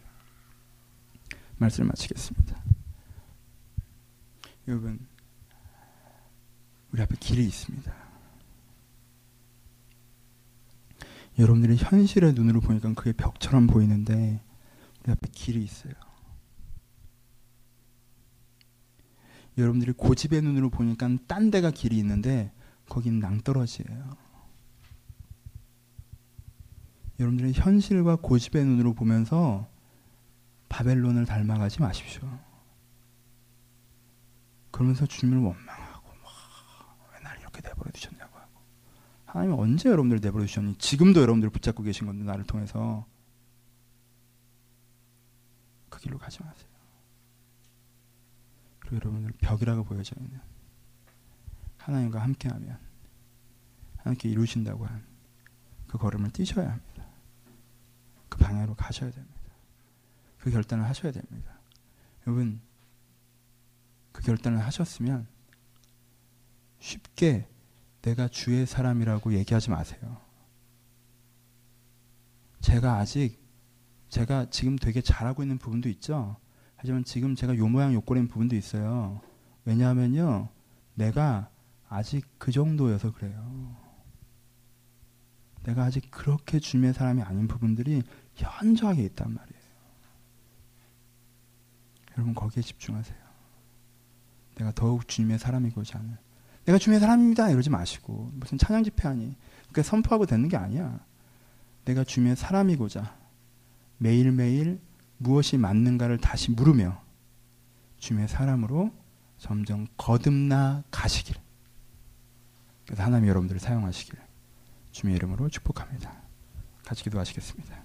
말씀을 마치겠습니다. 여러분, 우리 앞에 길이 있습니다. 여러분들이 현실의 눈으로 보니까 그게 벽처럼 보이는데 우리 앞에 길이 있어요. 여러분들이 고집의 눈으로 보니까 딴 데가 길이 있는데 거긴 낭떠러지예요. 여러분들이 현실과 고집의 눈으로 보면서 바벨론을 닮아가지 마십시오. 그러면서 주님을 원망하고 왜날 이렇게 내버려 두셨냐고 하고 하나님 언제 여러분들 내버려 두셨니? 지금도 여러분들 붙잡고 계신 건데 나를 통해서 그 길로 가지 마세요. 그리고 여러분들 벽이라고 보여져 있는 하나님과 함께하면 하나님께 이루신다고 한 그 걸음을 뛰셔야 합니다. 그 방향으로 가셔야 됩니다. 그 결단을 하셔야 됩니다. 여러분, 그 결단을 하셨으면 쉽게 내가 주의 사람이라고 얘기하지 마세요. 제가 아직 제가 지금 되게 잘하고 있는 부분도 있죠. 하지만 지금 제가 요 모양 요 꼴인 부분도 있어요. 왜냐하면요. 내가 아직 그 정도여서 그래요. 내가 아직 그렇게 주님의 사람이 아닌 부분들이 현저하게 있단 말이에요. 여러분 거기에 집중하세요. 내가 더욱 주님의 사람이고자 하는 내가 주님의 사람입니다 이러지 마시고 무슨 찬양 집회하니 그게 선포하고 되는 게 아니야. 내가 주님의 사람이고자 매일매일 무엇이 맞는가를 다시 물으며 주님의 사람으로 점점 거듭나 가시길. 그래서 하나님 여러분들을 사용하시길 주님의 이름으로 축복합니다. 같이 기도하시겠습니다.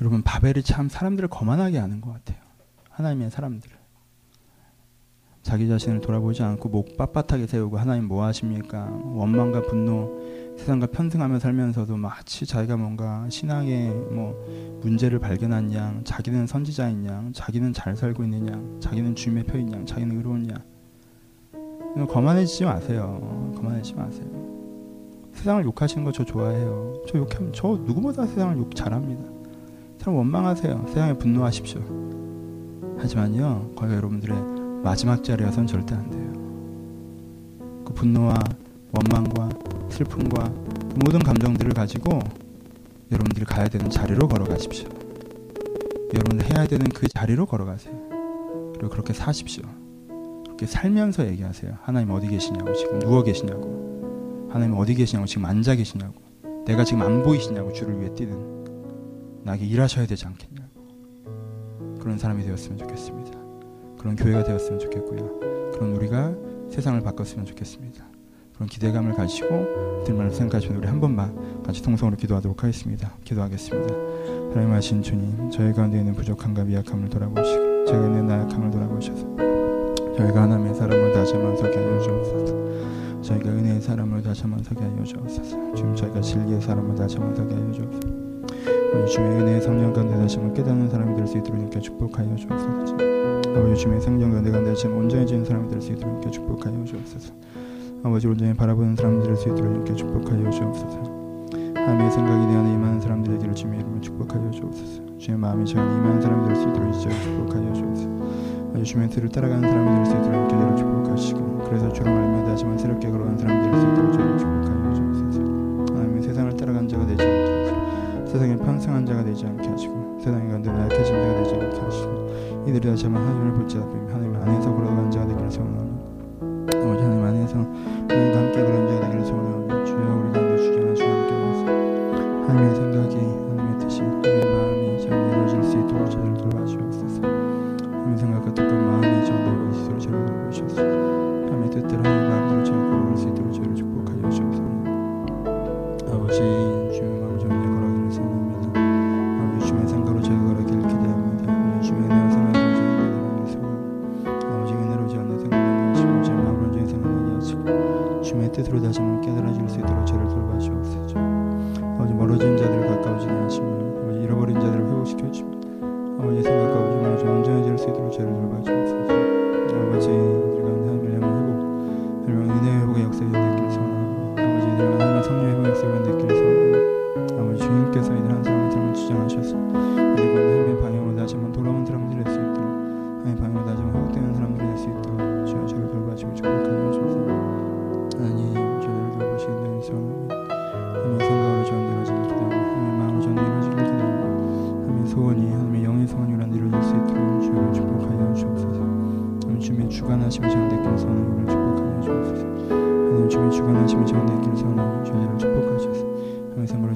여러분 바벨이 참 사람들을 거만하게 하는 것 같아요. 하나님의 사람들을 자기 자신을 돌아보지 않고 목 빳빳하게 세우고 하나님 뭐 하십니까? 원망과 분노, 세상과 편승하며 살면서도 마치 자기가 뭔가 신앙에 뭐 문제를 발견한 양, 자기는 선지자인 양, 자기는 잘 살고 있는 양, 자기는 주님의 표인 양, 자기는 의로운 양. 거만해지지 마세요. 거만해지지 마세요. 세상을 욕하시는 거 저 좋아해요. 저 욕하면 저 누구보다 세상을 욕 잘합니다. 참 원망하세요. 세상에 분노하십시오. 하지만요, 거기 여러분들의 마지막 자리여선 절대 안 돼요. 그 분노와 원망과 슬픔과 그 모든 감정들을 가지고 여러분들이 가야 되는 자리로 걸어가십시오. 여러분들 해야 되는 그 자리로 걸어가세요. 그리고 그렇게 사십시오. 그렇게 살면서 얘기하세요. 하나님 어디 계시냐고 지금 누워 계시냐고 하나님 어디 계시냐고 지금 앉아 계시냐고 내가 지금 안 보이시냐고 주를 위해 뛰는 나에게 일하셔야 되지 않겠냐고 그런 사람이 되었으면 좋겠습니다. 그런 교회가 되었으면 좋겠고요. 그런 우리가 세상을 바꿨으면 좋겠습니다. 그런 기대감을 가지고 들만을 생각하시면 우리 한 번만 같이 통성으로 기도하도록 하겠습니다. 기도하겠습니다. 하나님 하신 주님, 저희 가운데 있는 부족함과 미약함을 돌아보시고 저희가 있는 나약함을 돌아보셔서 저희가 하나님의 사람을 다시 한번 서게 하여 주옵소서. 저희가 은혜의 사람을 다시 한번 서게 하여 주옵소서. 지금 저희가 진리의 사람을 다시 한번 서게 하여 주옵소서. 주의 은혜의 성령 가운데 다시 한번 깨닫는 사람이 될 수 있도록 이렇게 축복하여 주옵소서. 아버지 주의 성령 가운데 가운데 다시 한번 온전해지는 사람이 될 수 있도록 이렇게 축복하여 주옵소서. 아버지 온전히 바라보는 사람들 될수 있도록 이렇게 축복하여 주옵소서. 하나님의 생각이 내 안에 임하는 사람들에게를 주님의 이름으로 축복하여 주옵소서. 주의 마음이 저 안에 임하는 사람이 될 수 있도록 이제 축복하여 주옵소서. 주의 뜻을 따라가는 사람이 될 수 있도록 교회를 축복하시고 그래서 주로 말미암아 다시만 새롭게 걸어가는 사람이 될 수 있도록 저를 축복 세상에 편승한 자가 되지 않게 하시고 세상에 간데 나약해진 자가 되지 않게 하시고 이들이 다시 한번 하나님을 붙잡으며 하나님 안에서 걸어가는 자가 되기를 소원하노니 아버지 하나님 안에서 하나님과 함께 걸어가는 자가 되기를 소원하오니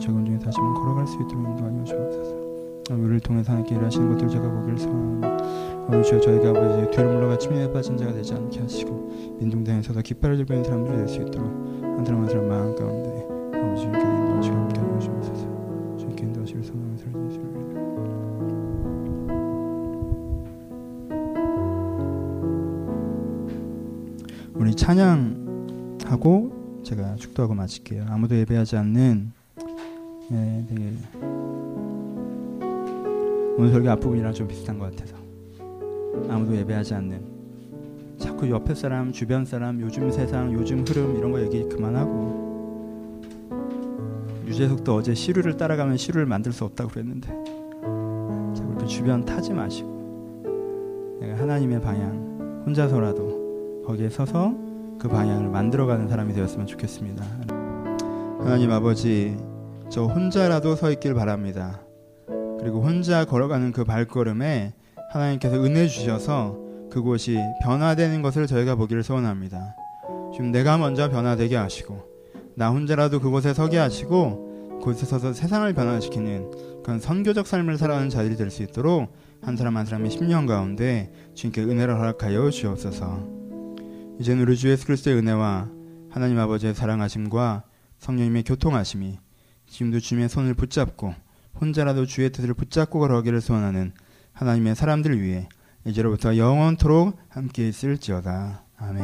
적은 중에 다시 한번 걸어갈 수 있도록 인도하여 주옵소서. 하나님 우리를 통해서 하나님께 일하시는 것들 제가 보기를 소원합니다. 아버지 주여 저희가 아버지 뒤로 물러가 침례에 빠진 자가 되지 않게 하시고 민중당에서도 깃발을 들고 있는 사람들이 될 수 있도록 한 사람 한 사람 마음 가운데 아버지 주님께 인도하시고 함께 하여 주옵소서. 주님께 인도하시길 소망을 들어주시옵소서. 우리 찬양하고 제가 축도하고 마칠게요. 아무도 예배하지 않는 예, 되게 오늘 설교 앞부분이랑 좀 비슷한 것 같아서 아무도 예배하지 않는 자꾸 옆에 사람, 주변 사람, 요즘 세상, 요즘 흐름 이런 거 얘기 그만하고 유재석도 어제 시류를 따라가면 시류를 만들 수 없다고 그랬는데 자꾸 이렇게 주변 타지 마시고 내가 하나님의 방향 혼자서라도 거기에 서서 그 방향을 만들어가는 사람이 되었으면 좋겠습니다. 하나님 아버지 저 혼자라도 서 있길 바랍니다. 그리고 혼자 걸어가는 그 발걸음에 하나님께서 은혜 주셔서 그곳이 변화되는 것을 저희가 보기를 소원합니다. 지금 내가 먼저 변화되게 하시고 나 혼자라도 그곳에 서게 하시고 그곳에 서서 세상을 변화시키는 그런 선교적 삶을 살아가는 자들이 될 수 있도록 한 사람 한 사람의 심령 가운데 주님께 은혜를 허락하여 주옵소서. 이제는 우리 주 예수 그리스도의 은혜와 하나님 아버지의 사랑하심과 성령님의 교통하심이 지금도 주님의 손을 붙잡고 혼자라도 주의 뜻을 붙잡고 걸어가기를 소원하는 하나님의 사람들 위해 이제로부터 영원토록 함께 있을지어다. 아멘.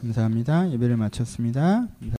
감사합니다. 예배를 마쳤습니다.